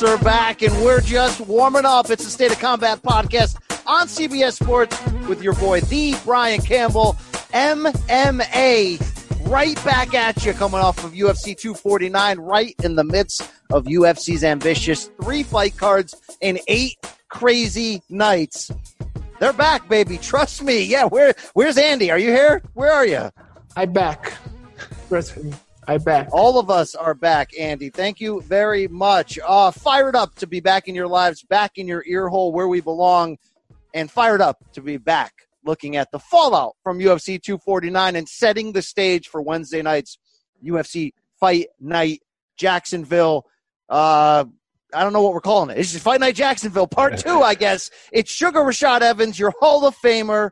Fights are back and we're just warming up. It's the State of Combat podcast on CBS Sports with your boy, the Brian Campbell, MMA. Right back at you, coming off of UFC 249, right in the midst of UFC's ambitious three fight cards in eight crazy nights. They're back, baby. Trust me. Yeah, where where's Andy? Are you here? Where are you? I'm back. Listen, I back. All of us are back, Andy. Thank you very much. Uh, fired up to be back in your lives, back in your ear hole where we belong, and fired up to be back looking at the fallout from UFC 249 and setting the stage for Wednesday night's UFC Fight Night Jacksonville. Uh, I don't know what we're calling it. It's just Fight Night Jacksonville Part Two, I guess. It's Sugar Rashad Evans, your Hall of Famer,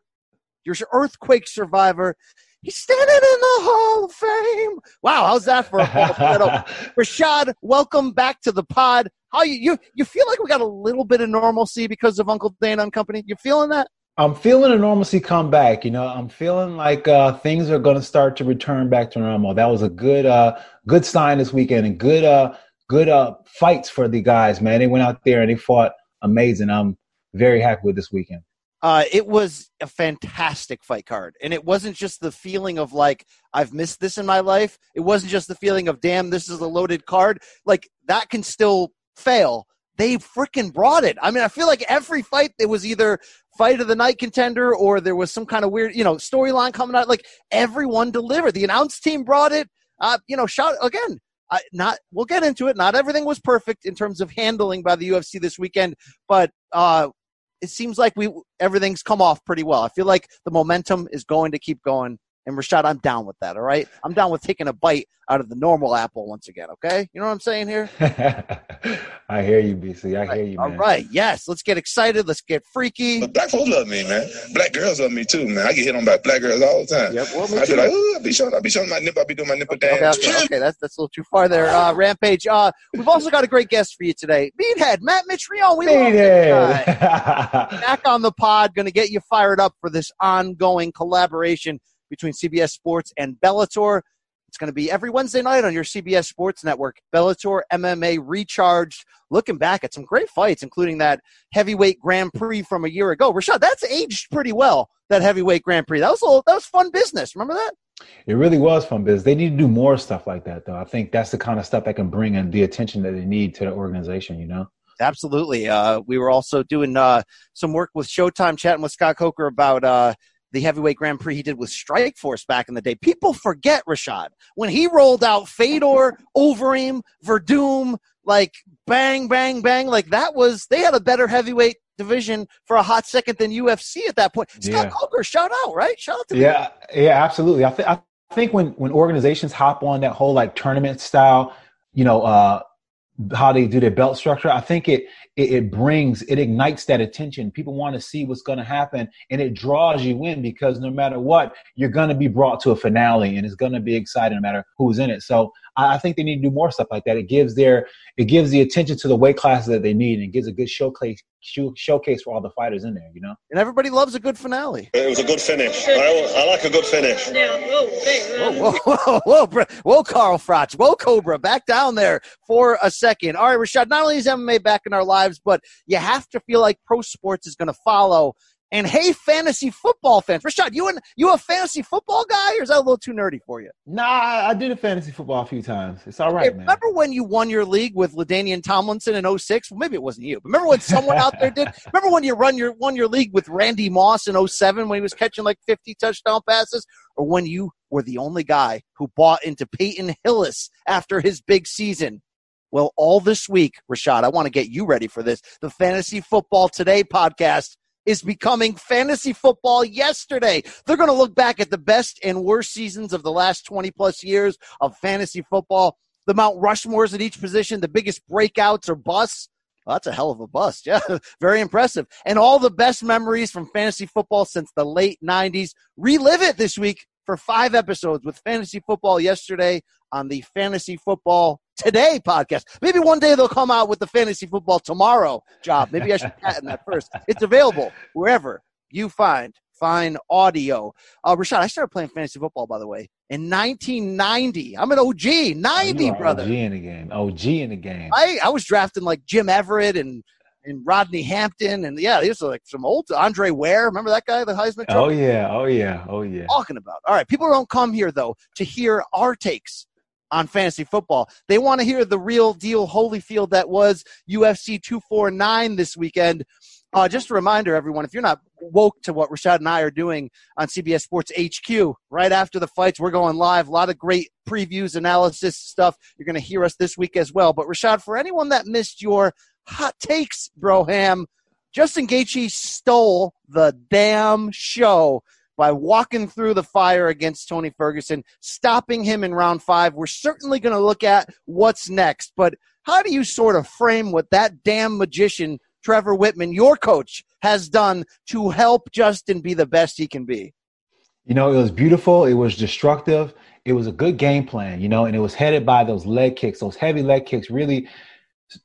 your earthquake survivor. He's standing in the Hall of Fame. Wow, how's that for a Hall of Fame? Rashad, welcome back to the pod. How you you you feel like we got a little bit of normalcy because of Uncle Dana and company? You feeling that? I'm feeling a normalcy come back. You know, I'm feeling like uh, things are going to start to return back to normal. That was a good, uh, good sign this weekend, and good, uh, good uh, fights for the guys. Man, they went out there and they fought amazing. I'm very happy with this weekend. Uh, it was a fantastic fight card, and it wasn't just the feeling of like I've missed this in my life. It wasn't just the feeling of damn, this is a loaded card. Like that can still fail. They freaking brought it. I mean, I feel like every fight there was either fight of the night contender or there was some kind of weird, you know, storyline coming out. Like everyone delivered. The announce team brought it. Uh, you know, shout again. I, not we'll get into it. Not everything was perfect in terms of handling by the UFC this weekend, but uh, it seems like we everything's come off pretty well. I feel like the momentum is going to keep going. And Rashad, I'm down with that. All right, I'm down with taking a bite out of the normal apple once again. Okay, you know what I'm saying here? I hear you, BC. I hear you, All man. right, yes, let's get excited. Let's get freaky. But black folks love me, man. Black girls love me too, man. I get hit on by black girls all the time. Yep, well, me I too. be like, ooh, I be showing, I be showing my nipple, I be doing my nipple Okay, dance. okay, okay, that's that's a little too far there. Uh, Rampage. Uh, we've also got a great guest for you today, Meathead Matt Mitrione. We love this guy. Meathead. back on the pod, going to get you fired up for this ongoing collaboration between CBS Sports and Bellator. It's going to be every Wednesday night on your CBS Sports Network. Bellator MMA Recharged. Looking back at some great fights, including that heavyweight Grand Prix from a year ago. Rashad, that's aged pretty well. That heavyweight Grand Prix. That was a little, that was fun business. Remember that? it really was fun business. They need to do more stuff like that, though. I think that's the kind of stuff that can bring in the attention that they need to the organization. You know. Absolutely. Uh, we were also doing uh, some work with Showtime, chatting with Scott Coker about uh, the heavyweight Grand Prix he did with Strike Force back in the day. People forget Rashad when he rolled out Fedor, Overeem, Werdum, like bang, bang, bang. Like that was they had a better heavyweight division for a hot second than UFC at that point. Scott Yeah. Coker, shout out, right? Shout out to Yeah, yeah, absolutely. I, th- I think when when organizations hop on that whole like tournament style, you know, uh, how they do their belt structure, I think it it, it brings it ignites that attention. People want to see what's going to happen, and it draws you in because no matter what, you're going to be brought to a finale, and it's going to be exciting no matter who's in it. So I, I think they need to do more stuff like that. It gives their it gives the attention to the weight classes that they need, and it gives a good showcase show, showcase for all the fighters in there. You know. And everybody loves a good finale. It was a good finish. I, I like a good finish. Whoa, whoa, whoa, whoa, bro. whoa, Carl Froch, whoa, Cobra, back down there for a second. All right, Rashad, not only is MMA back in our lives, but you have to feel like pro sports is going to follow And hey, fantasy football fans, Rashad, you and you a fantasy football guy, or is that a little too nerdy for you? Nah, I did a fantasy football a few times. It's all right, Hey, man. remember when you won your league with LaDainian Tomlinson in 06? Well, maybe it wasn't you. But remember when someone out there did? Remember when you run your won your league with Randy Moss in 07 when he was catching like 50 touchdown passes? Or when you were the only guy who bought into Peyton Hillis after his big season? Well, all this week, Rashad, I want to get you ready for this. The Fantasy Football Today podcast is becoming fantasy football yesterday. They're going to look back at the best and worst seasons of the last 20 plus years of fantasy football, the Mount Rushmores at each position, the biggest breakouts or busts. Well, that's a hell of a bust. Yeah, very impressive. And all the best memories from fantasy football since the late 90s. Relive it this week for five episodes with fantasy football yesterday on the Fantasy Football Today podcast. Maybe one day they'll come out with the Fantasy Football Tomorrow job. Maybe I should patent that first. It's available wherever you find fine audio. Uh, Rashad, I started playing fantasy football, by the way, in 1990. I'm an OG, 90, Oh, You are brother. OG in the game. OG in the game. I, I was drafting like Jim Everett and and Rodney Hampton and yeah, these are like some old Andre Ware. Remember that guy, the Heisman Oh Trophy? yeah. Oh yeah. Oh yeah. talking about. All right, people don't come here though to hear our takes on fantasy football. They want to hear the real deal Holyfield that was UFC 249 this weekend. Uh, just a reminder, everyone, if you're not woke to what Rashad and I are doing on CBS Sports HQ, right after the fights, we're going live. A lot of great previews, analysis stuff. You're going to hear us this week as well. But Rashad, for anyone that missed your hot takes, Broham, Justin Gaethje stole the damn show by walking through the fire against Tony Ferguson, stopping him in round five. We're certainly going to look at what's next, but how do you sort of frame what that damn magician, Trevor Wittman, your coach, has done to help Justin be the best he can be? You know, it was beautiful. It was destructive. It was a good game plan, you know, and it was headed by those leg kicks. Those heavy leg kicks really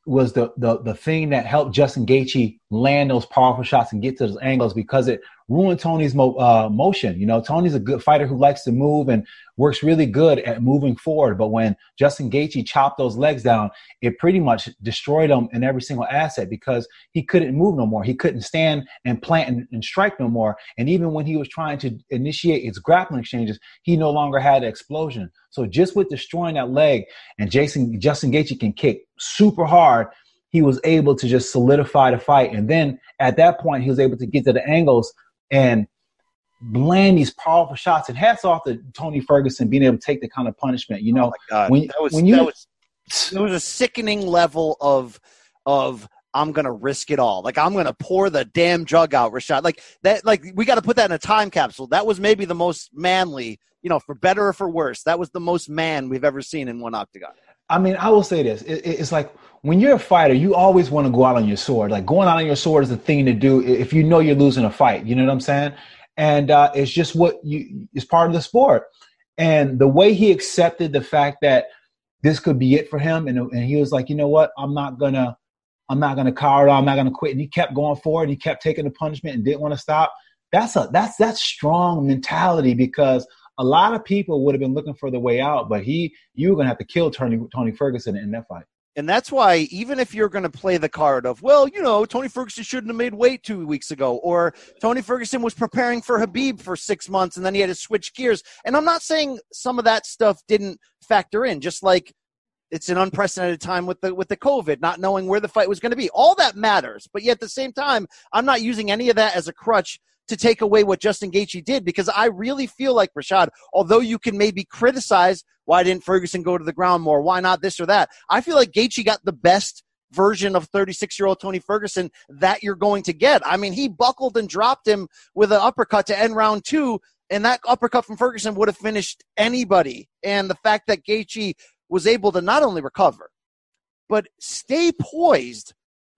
was the the the thing that helped Justin Gaethje land those powerful shots and get to those angles because it ruined Tony's mo- uh, motion. You know, Tony's a good fighter who likes to move and works really good at moving forward. But when Justin Gaethje chopped those legs down, it pretty much destroyed him in every single asset because he couldn't move no more. He couldn't stand and plant and, and strike no more. And even when he was trying to initiate his grappling exchanges, he no longer had the explosion. So just with destroying that leg, and Jason Justin Gaethje can kick super hard. He was able to just solidify the fight, and then at that point, he was able to get to the angles and land these powerful shots. And hats off to Tony Ferguson being able to take the kind of punishment. You oh know, Oh my God, when- that was when you- that was it was a sickening level of of I'm gonna risk it all. Like I'm gonna pour the damn jug out, Rashad. Like that. Like we got to put that in a time capsule. That was maybe the most manly, you know, for better or for worse. That was the most man we've ever seen in one octagon. I mean, I will say this: it, it- it's like when you're a fighter, you always want to go out on your sword. Like going out on your sword is the thing to do if you know you're losing a fight. You know what I'm saying? And uh, it's just what you it's part of the sport. And the way he accepted the fact that this could be it for him, and, and he was like, you know what, I'm not gonna, I'm not gonna cower I'm not gonna quit. And he kept going forward. He kept taking the punishment and didn't want to stop. That's a that's that's strong mentality because a lot of people would have been looking for the way out, but he you were gonna have to kill Tony Tony Ferguson in that fight. And that's why, even if you're going to play the card of, well, you know, Tony Ferguson shouldn't have made weight two weeks ago, or Tony Ferguson was preparing for Khabib for six months and then he had to switch gears. And I'm not saying some of that stuff didn't factor in, just like it's an unprecedented time with the with the COVID, not knowing where the fight was going to be. All that matters, but yet at the same time, I'm not using any of that as a crutch to take away what Justin Gaethje did because I really feel like Rashad, although you can maybe criticize why didn't Ferguson go to the ground more, why not this or that, I feel like Gaethje got the best version of 36 year old Tony Ferguson that you're going to get. I mean, he buckled and dropped him with an uppercut to end round two, and that uppercut from Ferguson would have finished anybody. And the fact that Gaethje was able to not only recover, but stay poised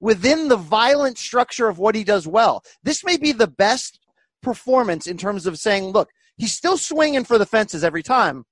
within the violent structure of what he does well. This may be the best performance in terms of saying, look, he's still swinging for the fences every time,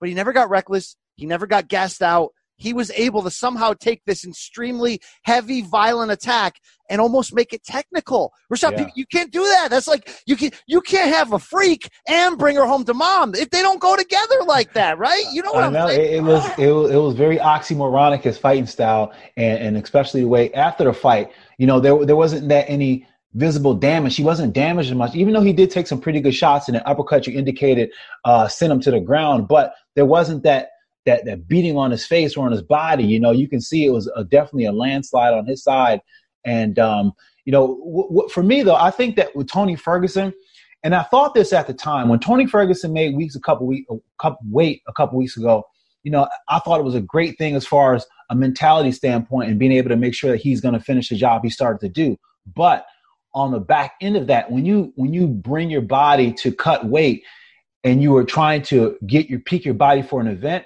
but he never got reckless. He never got gassed out. He was able to somehow take this extremely heavy, violent attack and almost make it technical. Rashad, Yeah. you- can't do that. That's like you can you can't have a freak and bring her home to mom. If they don't go together like that, right? You know what I I'm know saying? it, it was it was it was very oxymoronic his fighting style, and, and especially the way after the fight, you know, there there wasn't that any visible damage. He wasn't damaged as much, even though he did take some pretty good shots and an uppercut you indicated uh, sent him to the ground. But there wasn't that that that beating on his face or on his body. You know, you can see it was a, definitely a landslide on his side. And um, you know, w- w- for me though, I think that with Tony Ferguson, and I thought this at the time when Tony Ferguson made weeks a couple week a couple wait a couple weeks ago. You know, I thought it was a great thing as far as a mentality standpoint and being able to make sure that he's going to finish the job he started to do. But on the back end of that, when you when you bring your body to cut weight and you are trying to get your peak your body for an event,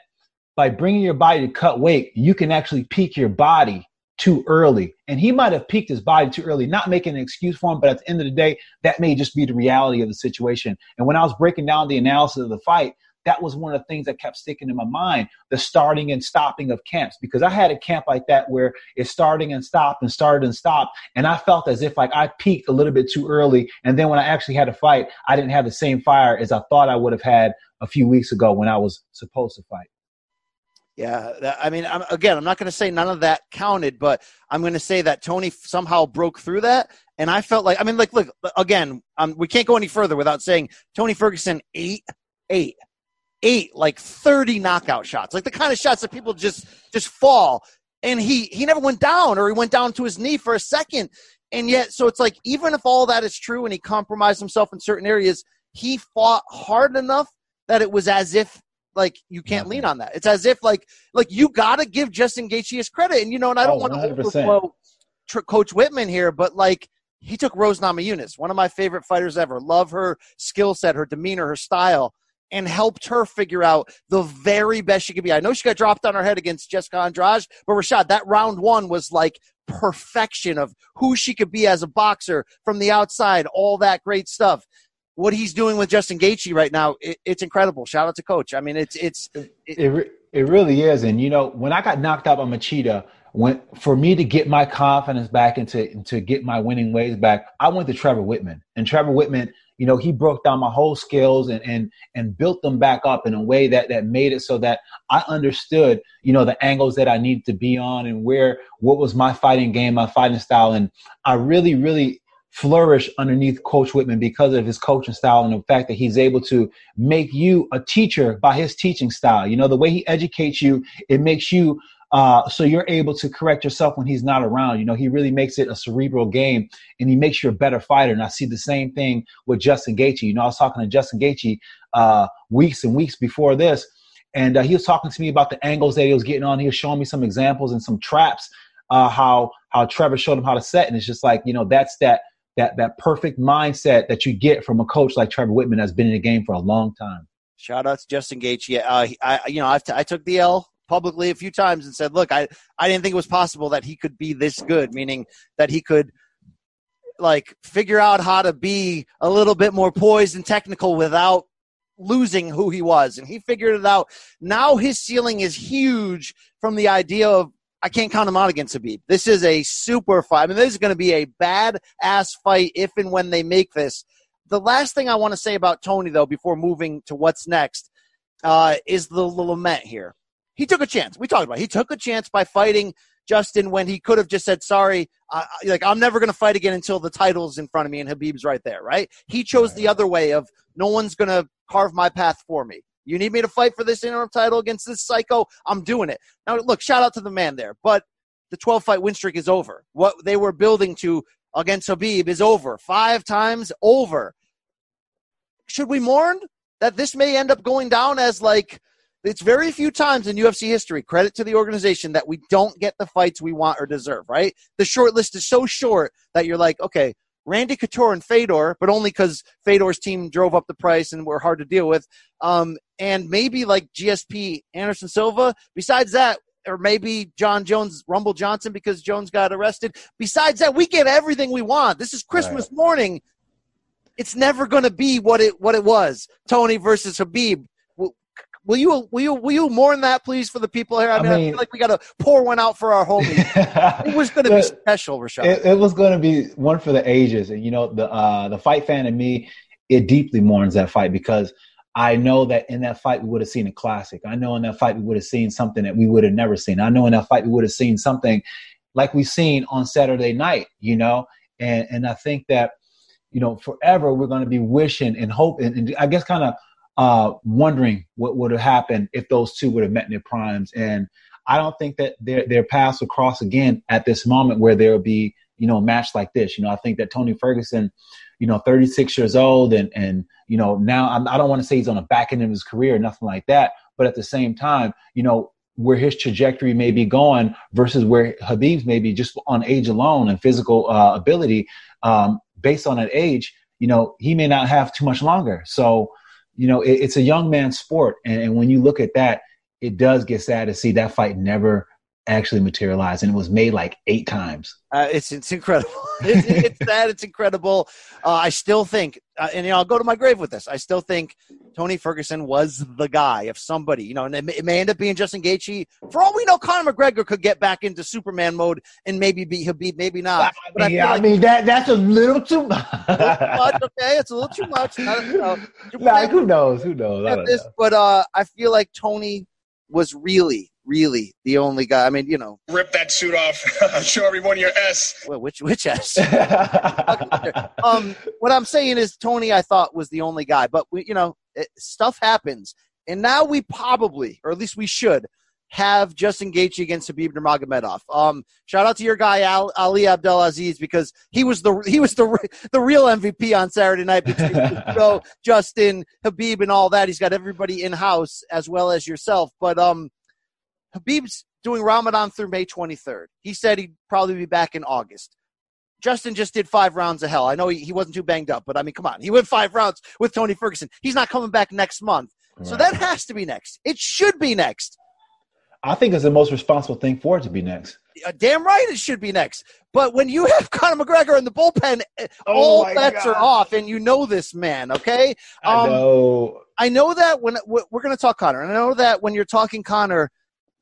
by bringing your body to cut weight, you can actually peak your body too early. And he might have peaked his body too early, not making an excuse for him, but at the end of the day, that may just be the reality of the situation. And when I was breaking down the analysis of the fight, that was one of the things that kept sticking in my mind the starting and stopping of camps because i had a camp like that where it's starting and stopped and started and stopped and i felt as if like i peaked a little bit too early and then when i actually had a fight i didn't have the same fire as i thought i would have had a few weeks ago when i was supposed to fight yeah, I mean, I'm, again, I'm not going to say none of that counted, but I'm going to say that Tony somehow broke through that, and I felt like, I mean, like, look, again, um, we can't go any further without saying Tony Ferguson eight, eight, eight, like 30 knockout shots, like the kind of shots that people just just fall, and he he never went down, or he went down to his knee for a second, and yet, so it's like even if all that is true, and he compromised himself in certain areas, he fought hard enough that it was as if like you can't lean on that. It's as if like like you got to give Justin Gaethje his credit, and you know, and I don't oh, want to overflow Coach Wittman here, but like he took Rose Namajunas, one of my favorite fighters ever. Love her skill set, her demeanor, her style, and helped her figure out the very best she could be. I know she got dropped on her head against Jessica Andrade, but Rashad, that round one was like perfection of who she could be as a boxer from the outside, all that great stuff what he's doing with Justin Gaethje right now, it, it's incredible. Shout out to Coach. I mean, it's it's it, it, it really is. And you know, when I got knocked out by Machida, when for me to get my confidence back and to to get my winning ways back, I went to Trevor Wittman. And Trevor Wittman, you know, he broke down my whole skills and and and built them back up in a way that that made it so that I understood, you know, the angles that I needed to be on and where what was my fighting game, my fighting style. And I really, really flourish underneath Coach Wittman because of his coaching style and the fact that he's able to make you a teacher by his teaching style. You know, the way he educates you, it makes you uh, so you're able to correct yourself when he's not around. You know, he really makes it a cerebral game and he makes you a better fighter. And I see the same thing with Justin Gaethje. You know, I was talking to Justin Gaethje uh, weeks and weeks before this, and uh, he was talking to me about the angles that he was getting on. He was showing me some examples and some traps, uh, how how Trevor showed him how to set. And it's just like, you know, that's that that that perfect mindset that you get from a coach like Trevor Wittman that's been in the game for a long time. Shout out to Justin Gaethje. Uh, I you know I've t- I took the L publicly a few times and said, look, I I didn't think it was possible that he could be this good, meaning that he could like figure out how to be a little bit more poised and technical without losing who he was and he figured it out now his ceiling is huge from the idea of I can't count him out against Khabib. This is a super fight. I mean, this is going to be a bad ass fight if and when they make this. The last thing I want to say about Tony, though, before moving to what's next, uh, is the, the lament here. He took a chance. We talked about it. He took a chance by fighting Justin when he could have just said, sorry, uh, like, I'm never going to fight again until the title's in front of me and Khabib's right there, right? He chose the other way of no one's going to carve my path for me. You need me to fight for this interim title against this psycho? I'm doing it. Now, look, shout out to the man there, but the 12 fight win streak is over. What they were building to against Khabib is over. Five times over. Should we mourn that this may end up going down as like it's very few times in UFC history, credit to the organization, that we don't get the fights we want or deserve, right? The short list is so short that you're like, okay, Randy Couture and Fedor, but only because Fedor's team drove up the price and were hard to deal with. Um, and maybe like GSP Anderson Silva. Besides that, or maybe Jon Jones, Rumble Johnson, because Jones got arrested. Besides that, we get everything we want. This is Christmas right. morning. It's never going to be what it what it was. Tony versus Khabib. Will you will you will you mourn that please for the people here? I mean, I, mean, I feel like we got to pour one out for our homies. it was going to be special, Rashad. It, it was going to be one for the ages, and you know the uh, the fight fan in me, it deeply mourns that fight because I know that in that fight we would have seen a classic. I know in that fight we would have seen something that we would have never seen. I know in that fight we would have seen something like we've seen on Saturday night, you know. and and I think that you know forever we're going to be wishing and hoping and I guess kind of uh, wondering what would have happened if those two would have met in their primes. And I don't think that their their paths will cross again at this moment where there will be you know a match like this. You know, I think that Tony Ferguson, you know, 36 years old, and and you know now I'm, I do not want to say he's on the back end of his career, nothing like that. But at the same time, you know, where his trajectory may be going versus where Khabib's may be just on age alone and physical uh, ability, um, based on that age, you know, he may not have too much longer. So you know, it, it's a young man's sport. And, and when you look at that, it does get sad to see that fight never actually materialized and it was made like eight times. Uh, it's it's incredible. It's, it's that it's incredible. Uh, i still think uh, and you know i'll go to my grave with this. I still think tony ferguson was the guy if somebody you know and it may, it may end up being justin Gaethje. for all we know conor mcgregor could get back into superman mode and maybe be Khabib, maybe not. But I, yeah, I, like mean that that's a little too much. Okay? It's a little too much. Not, you know, like, who knows? Who knows? This, know. but uh, i feel like tony was really really the only guy. I mean, you know, rip that suit off. Show everyone your S. Well, which which S? um, what I'm saying is Tony, I thought was the only guy, but we, you know, it, stuff happens, and now we probably, or at least we should. Have Justin Gaethje against Khabib Nurmagomedov. Um, shout out to your guy Al, Ali Abdelaziz because he was the he was the the real MVP on Saturday night between Joe, Justin, Khabib, and all that. He's got everybody in house as well as yourself. But um, Khabib's doing Ramadan through May 23rd. He said he'd probably be back in August. Justin just did five rounds of hell. I know he, he wasn't too banged up, but I mean, come on. He went five rounds with Tony Ferguson. He's not coming back next month. Right. So that has to be next. It should be next. I think it's the most responsible thing for it to be next. Uh, damn right it should be next. But when you have Conor McGregor in the bullpen, eh, oh all bets are off, and you know this man, okay? Um, I know. I know that when we're going to talk Conor, and I know that when you're talking Conor,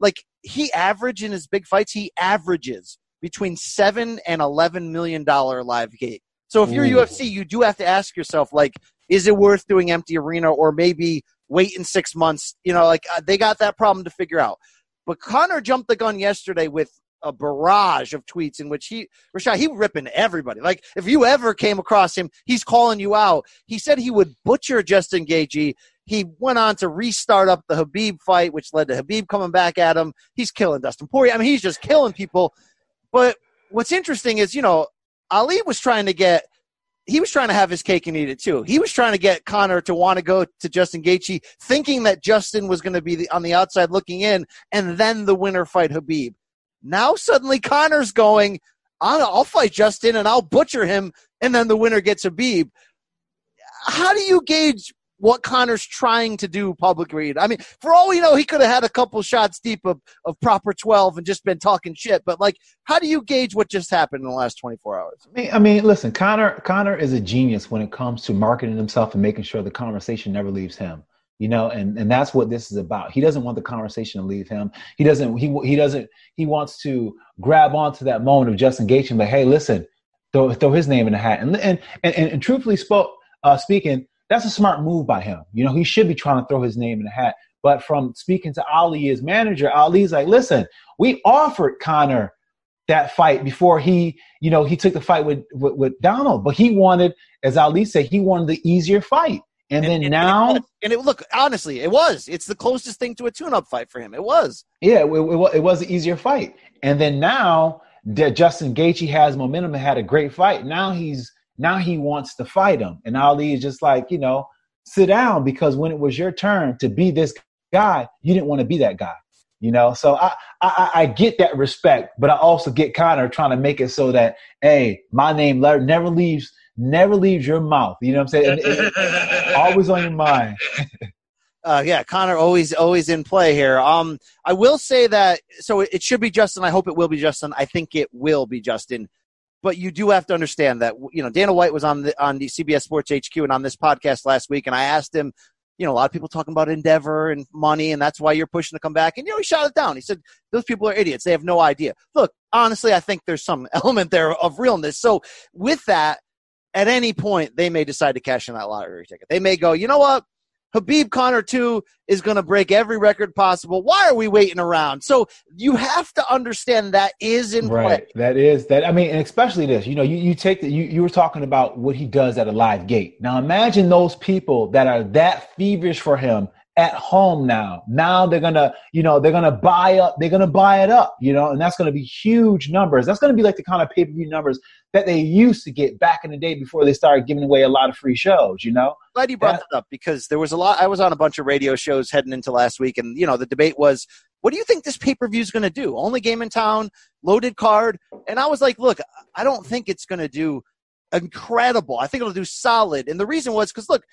like he average in his big fights, he averages between seven and eleven million dollar live gate. So if you're Ooh. UFC, you do have to ask yourself, like, is it worth doing empty arena or maybe wait in six months? You know, like uh, they got that problem to figure out. But Conor jumped the gun yesterday with a barrage of tweets in which he Rashad he ripping everybody. Like if you ever came across him, he's calling you out. He said he would butcher Justin Gaethje he went on to restart up the Khabib fight, which led to Khabib coming back at him. He's killing Dustin Poirier. I mean, he's just killing people. But what's interesting is, you know, Ali was trying to get he was trying to have his cake and eat it too. He was trying to get Conor to want to go to Justin Gaethje, thinking that Justin was going to be the, on the outside looking in, and then the winner fight Khabib. Now suddenly Conor's going, I'll, I'll fight Justin and I'll butcher him, and then the winner gets Khabib. How do you gauge what Conor's trying to do public read. I mean, for all we know, he could have had a couple shots deep of, of proper 12 and just been talking shit. But, like, how do you gauge what just happened in the last 24 hours? I mean, I mean listen, Conor, Conor is a genius when it comes to marketing himself and making sure the conversation never leaves him. You know, and, and that's what this is about. He doesn't want the conversation to leave him. He doesn't. He he doesn't. He wants to grab onto that moment of and be like, "Hey, listen, throw throw his name in the hat." And and and, and truthfully spoke, uh, speaking, that's a smart move by him. You know, he should be trying to throw his name in the hat. But from speaking to Ali, his manager, Ali's like, listen, we offered Conor that fight before he, you know, he took the fight with, with, with Donald, but he wanted, as Ali said, he wanted the easier fight. And, and then and, now, and it, and it, look honestly, it was. It's the closest thing to a tune-up fight for him. It was. Yeah, it, it, it was an easier fight. And then now that Justin Gaethje has momentum and had a great fight, now he's now he wants to fight him. And Ali is just like, you know, sit down because when it was your turn to be this guy, you didn't want to be that guy. You know, so I, I I get that respect, but I also get Conor trying to make it so that hey, my name never leaves never leaves your mouth. You know what I'm saying? It, it, always on your mind. uh, yeah, Conor always always in play here. Um, I will say that so it, it should be Justin. I hope it will be Justin. I think it will be Justin but you do have to understand that you know Dana White was on the on the CBS Sports HQ and on this podcast last week, and I asked him, you know, a lot of people talking about Endeavor and money, and that's why you're pushing to come back, and you know, he shot it down. He said those people are idiots; they have no idea. Look, honestly, I think there's some element there of realness. So with that, at any point, they may decide to cash in that lottery ticket. They may go, you know what? Khabib Conor 2 is going to break every record possible. Why are we waiting around? So you have to understand that is in right. play. That is that. I mean, and especially this. You know, you, you take the, you you were talking about what he does at a live gate. Now imagine those people that are that feverish for him at home now. Now they're gonna, you know, they're gonna buy up, they're gonna buy it up, you know, and that's gonna be huge numbers. That's gonna be like the kind of pay-per-view numbers that they used to get back in the day before they started giving away a lot of free shows, you know? Glad you brought that, that up because there was a lot I was on a bunch of radio shows heading into last week and you know, the debate was what do you think this pay-per-view is going to do? Only game in town, loaded card, and I was like, look, I don't think it's going to do incredible. I think it'll do solid. And the reason was because look,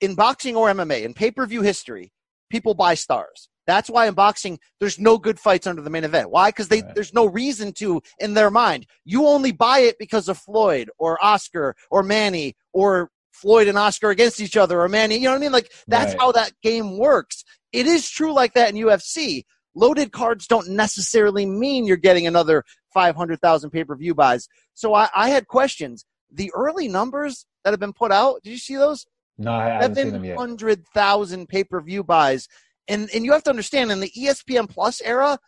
in boxing or MMA, in pay per view history, people buy stars. That's why in boxing, there's no good fights under the main event. Why? Because right. there's no reason to in their mind. You only buy it because of Floyd or Oscar or Manny or Floyd and Oscar against each other or Manny. You know what I mean? Like that's right. how that game works. It is true like that in UFC. Loaded cards don't necessarily mean you're getting another 500,000 pay per view buys. So I, I had questions. The early numbers that have been put out, did you see those? No, I haven't seen them yet. 700,000 pay per view buys. And, and you have to understand, in the ESPN Plus era,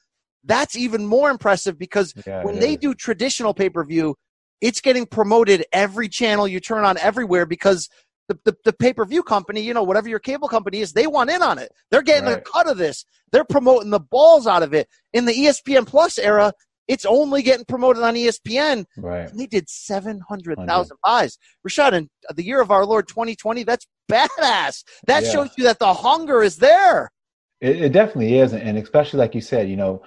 that's even more impressive because yeah, when they is. do traditional pay per view, it's getting promoted every channel you turn on everywhere because the, the, the pay per view company, you know, whatever your cable company is, they want in on it. They're getting right. a cut of this. They're promoting the balls out of it. In the ESPN Plus era, it's only getting promoted on ESPN. Right. And they did 700,000 buys. Rashad, in the year of our Lord 2020, that's badass. That yeah. shows you that the hunger is there. It, it, definitely is. And especially like you said, you know,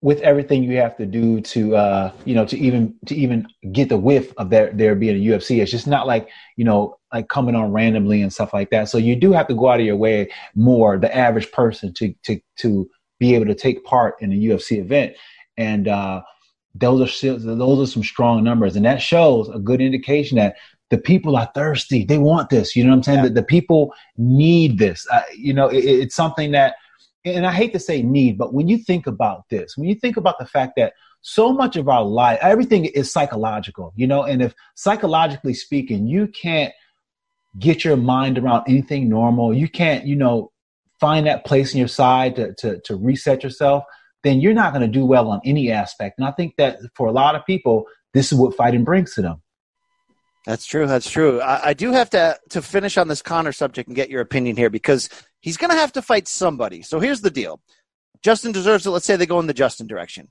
with everything you have to do to, uh, you know, to even, to even get the whiff of there, there being a UFC, it's just not like, you know, like coming on randomly and stuff like that. So you do have to go out of your way more, the average person to, to, to be able to take part in a UFC event and uh, those are those are some strong numbers, and that shows a good indication that the people are thirsty. They want this. You know what I'm saying? Yeah. That the people need this. Uh, you know, it, it's something that, and I hate to say need, but when you think about this, when you think about the fact that so much of our life, everything is psychological. You know, and if psychologically speaking, you can't get your mind around anything normal, you can't, you know, find that place in your side to to, to reset yourself then you're not going to do well on any aspect. And I think that for a lot of people, this is what fighting brings to them. That's true. That's true. I, I, do have to to finish on this Conor subject and get your opinion here because he's going to have to fight somebody. So here's the deal: Justin deserves it. Let's say they go in the Justin direction.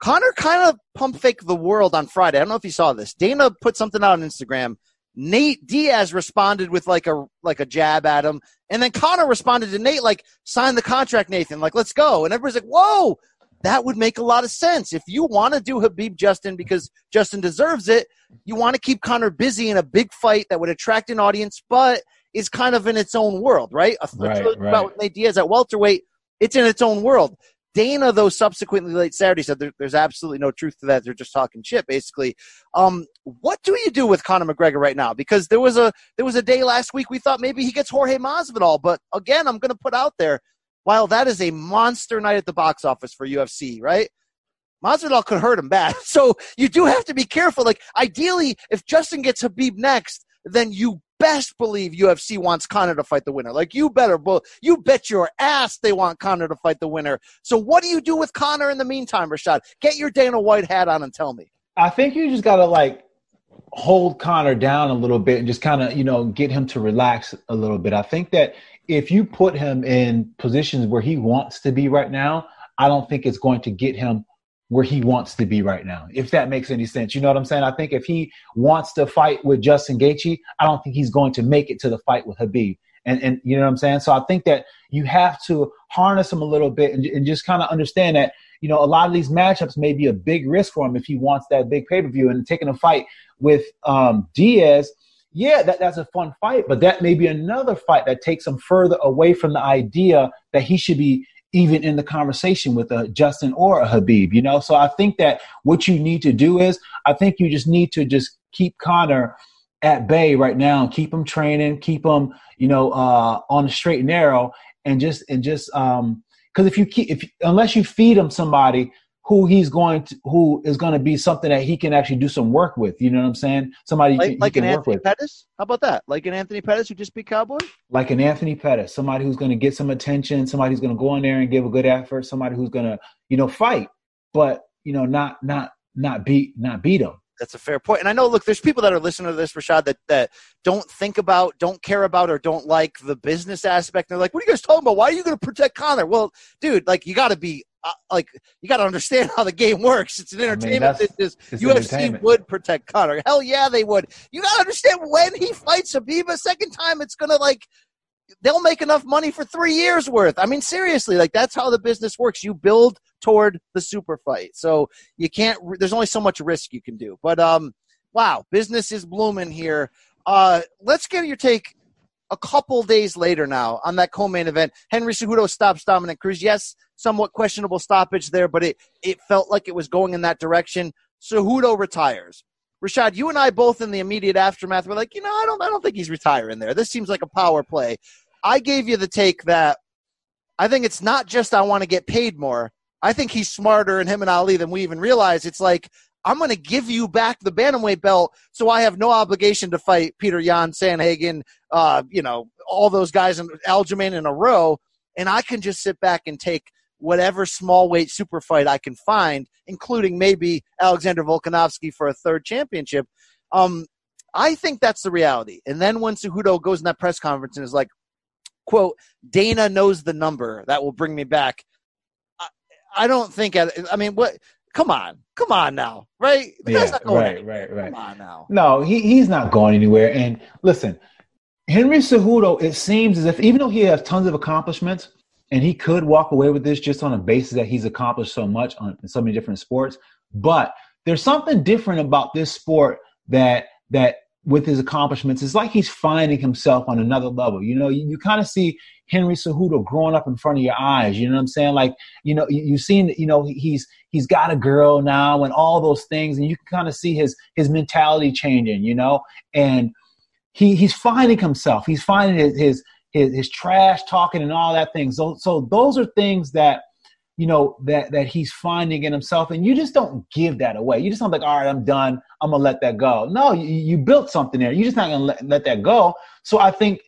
Conor kind of pump fake the world on Friday. I don't know if you saw this. Dana put something out on Instagram. Nate Diaz responded with like a like a jab at him, and then Conor responded to Nate like, "Sign the contract, Nathan. Like, let's go." And everybody's like, "Whoa, that would make a lot of sense. If you want to do Khabib Justin because Justin deserves it, you want to keep Conor busy in a big fight that would attract an audience, but is kind of in its own world, right? A right, right. about Nate Diaz at welterweight, it's in its own world. Dana, though, subsequently late Saturday said there, there's absolutely no truth to that. They're just talking shit, basically. Um, what do you do with Conor McGregor right now? Because there was a there was a day last week we thought maybe he gets Jorge Masvidal, but again, I'm going to put out there while that is a monster night at the box office for UFC, right? Masvidal could hurt him bad. So you do have to be careful. Like ideally, if Justin gets Khabib next, then you best believe UFC wants Conor to fight the winner. Like you better, you bet your ass they want Conor to fight the winner. So what do you do with Conor in the meantime, Rashad? Get your Dana White hat on and tell me. I think you just gotta like hold Conor down a little bit and just kind of you know get him to relax a little bit. I think that if you put him in positions where he wants to be right now, I don't think it's going to get him where he wants to be right now. If that makes any sense, you know what I'm saying? I think if he wants to fight with Justin Gaethje, I don't think he's going to make it to the fight with Khabib. And and you know what I'm saying? So I think that you have to harness him a little bit and, and just kind of understand that you know a lot of these matchups may be a big risk for him if he wants that big pay per view and taking a fight with um, Diaz yeah, that, that's a fun fight, but that may be another fight that takes him further away from the idea that he should be even in the conversation with a Justin or a Khabib, you know? So I think that what you need to do is I think you just need to just keep Conor at bay right now keep him training, keep him, you know, uh, on the straight and narrow and just, and just, um, cause if you keep, if, unless you feed him somebody who he's going to who is going to be something that he can actually do some work with. You know what I'm saying? Somebody Like, he, like an Anthony with, Pettis? How about that? Like an Anthony Pettis who just beat Cowboy? like an Anthony Pettis, somebody who's going to get some attention, somebody who's going to go in there and give a good effort, somebody who's going to you know fight, but you know not not not beat not beat him. That's a fair point. And I know, look, there's people that are listening to this, Rashad, that, that don't think about, don't care about, or don't like the business aspect. They're like, what are you guys talking about? Why are you going to protect Conor? Well, dude, like, you got to be, uh, like, you got to understand how the game works. It's an entertainment that's- business. it's UFC would protect Conor. Hell yeah, they would. You got to understand when he fights Khabib a second time, it's going to, like, they'll make enough money for three years worth. I mean, seriously, like that's how the business works. You build toward the super fight, so you can't. There's only so much risk you can do. But um, wow, business is blooming here. Uh, let's get your take. A couple days later now on that co-main event, Henry Cejudo stops Dominick Cruz. Yes, somewhat questionable stoppage there, but it it felt like it was going in that direction. Cejudo retires. Rashad, you and I both in the immediate aftermath were like, you know, I don't, I don't think he's retiring there. This seems like a power play. I gave you the take that I think it's not just I want to get paid more. I think he's smarter in him and Ali than we even realize. It's like I'm going to give you back the bantamweight belt, so I have no obligation to fight Peter Yan Sandhagen, uh, you know, all those guys in Aljamain in a row, and I can just sit back and take whatever small weight super fight I can find, including maybe Alexander Volkanovski for a third championship. Um, I think that's the reality. And then when Cejudo goes in that press conference and is like, quote, Dana knows the number that will bring me back. I, don't think, I, I mean, what, come on, come on now, right? The Yeah, not going right, anywhere. right, right. Come on now. No, he, he's not going anywhere. And listen, Henry Cejudo, it seems as if even though he has tons of accomplishments and he could walk away with this just on a basis that he's accomplished so much on in so many different sports, but there's something different about this sport that that with his accomplishments, it's like he's finding himself on another level. You know, you, you kind of see Henry Cejudo growing up in front of your eyes. You know what I'm saying? Like, you know, you, you've seen, you know, he's he's got a girl now and all those things, and you can kind of see his his mentality changing. You know, and he he's finding himself. He's finding his his his, his trash talking and all that things. So so those are things that you know that that he's finding in himself, and you just don't give that away. You just don't like, all right, I'm done. I'm gonna let that go. No, you, you built something there. You're just not gonna let, let that go. So I think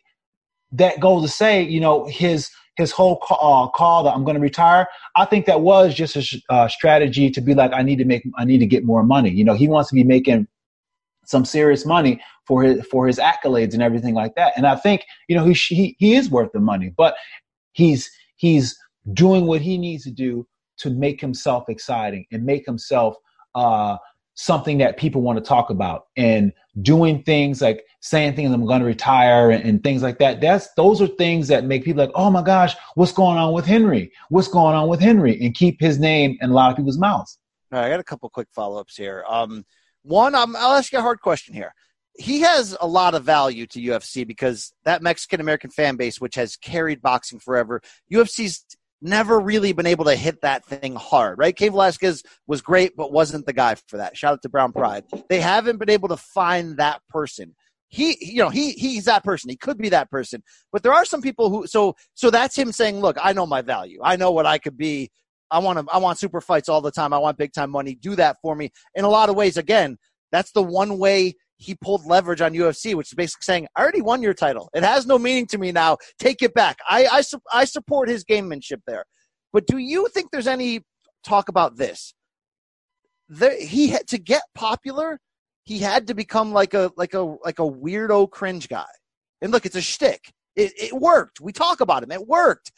that goes to say, you know, his his whole call, uh, call that I'm to retire. I think that was just a sh- uh, strategy to be like, I need to make, I need to get more money. You know, he wants to be making some serious money for his for his accolades and everything like that. And I think you know he he, he is worth the money, but he's he's doing what he needs to do to make himself exciting and make himself uh, something that people want to talk about and doing things like saying things I'm going to retire and, and things like that. That's those are things that make people like, oh my gosh, what's going on with Henry? What's going on with Henry? And keep his name in a lot of people's mouths. All right, I got a couple quick follow ups here. Um, one, I'll ask you a hard question here. He has a lot of value to UFC because that Mexican American fan base, which has carried boxing forever, UFC's never really been able to hit that thing hard, right? Cain Velasquez was great, but wasn't the guy for that. Shout out to Brown Pride. They haven't been able to find that person. He, you know, he he's that person. He could be that person. But there are some people who so so that's him saying, "Look, I know my value. I know what I could be. I want to. I want super fights all the time. I want big time money. Do that for me." In a lot of ways, again, that's the one way he pulled leverage on UFC, which is basically saying, "I already won your title. It has no meaning to me now. Take it back." I I, su- I support his gamemanship there. But do you think there's any talk about this? There, he had to get popular. He had to become like a like a like a weirdo cringe guy. And look, it's a shtick. It it worked. We talk about him. It worked.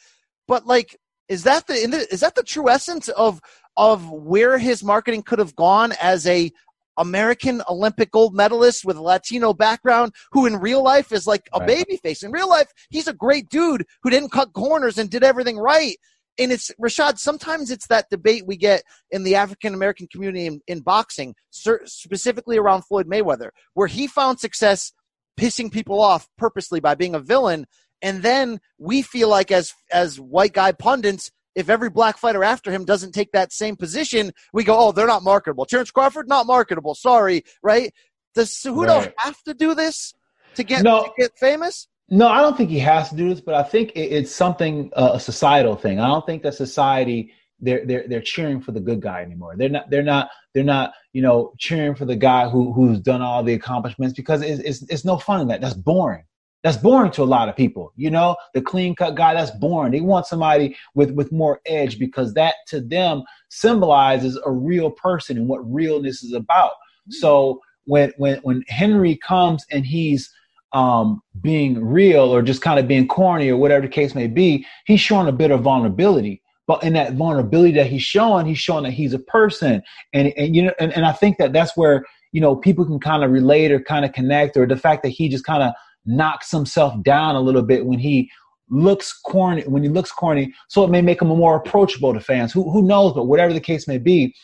But like, is that the is that the true essence of of where his marketing could have gone as a American Olympic gold medalist with a Latino background who in real life is like a Right. baby face. In real life, he's a great dude who didn't cut corners and did everything right. And it's Rashad, sometimes it's that debate we get in the African American community in, in boxing, specifically around Floyd Mayweather, where he found success pissing people off purposely by being a villain. And then we feel like as as white guy pundits, if every black fighter after him doesn't take that same position, we go, oh, they're not marketable. Terrence Crawford, not marketable. Sorry, right? Does Cejudo Right. have to do this to get No. to get famous? No, I don't think he has to do this, but I think it, it's something uh, a societal thing. I don't think that society they're they're they're cheering for the good guy anymore. They're not they're not they're not you know cheering for the guy who who's done all the accomplishments because it's it's, it's no fun in that. That's boring. That's boring to a lot of people. You know, the clean cut guy. That's boring. They want somebody with with more edge because that to them symbolizes a real person and what realness is about. So when when when Henry comes and he's um, being real or just kind of being corny or whatever the case may be, he's showing a bit of vulnerability. But in that vulnerability that he's showing, he's showing that he's a person. And, and you know, and, and I think that that's where, you know, people can kind of relate or kind of connect or the fact that he just kind of knocks himself down a little bit when he looks corny, when he looks corny. So it may make him more approachable to fans. Who, who knows? But whatever the case may be,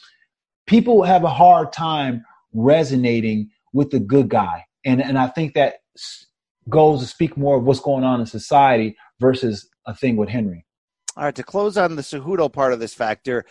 people have a hard time resonating with the good guy. And, and I think that goes to speak more of what's going on in society versus a thing with Henry. All right, to close on the Cejudo part of this factor,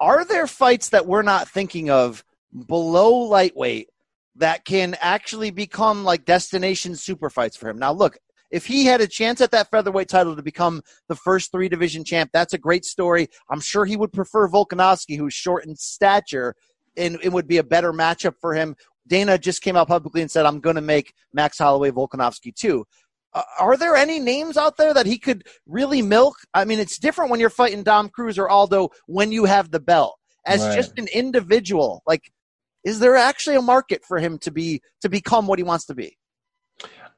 are there fights that we're not thinking of below lightweight that can actually become like destination super fights for him? Now, look, if he had a chance at that featherweight title to become the first three division champ, that's a great story. I'm sure he would prefer Volkanovski, who's short in stature, and it would be a better matchup for him. Dana just came out publicly and said, I'm going to make Max Holloway Volkanovski too. Uh, are there any names out there that he could really milk? I mean, it's different when you're fighting Dom Cruz or Aldo when you have the belt. As right. just an individual, like, is there actually a market for him to be to become what he wants to be?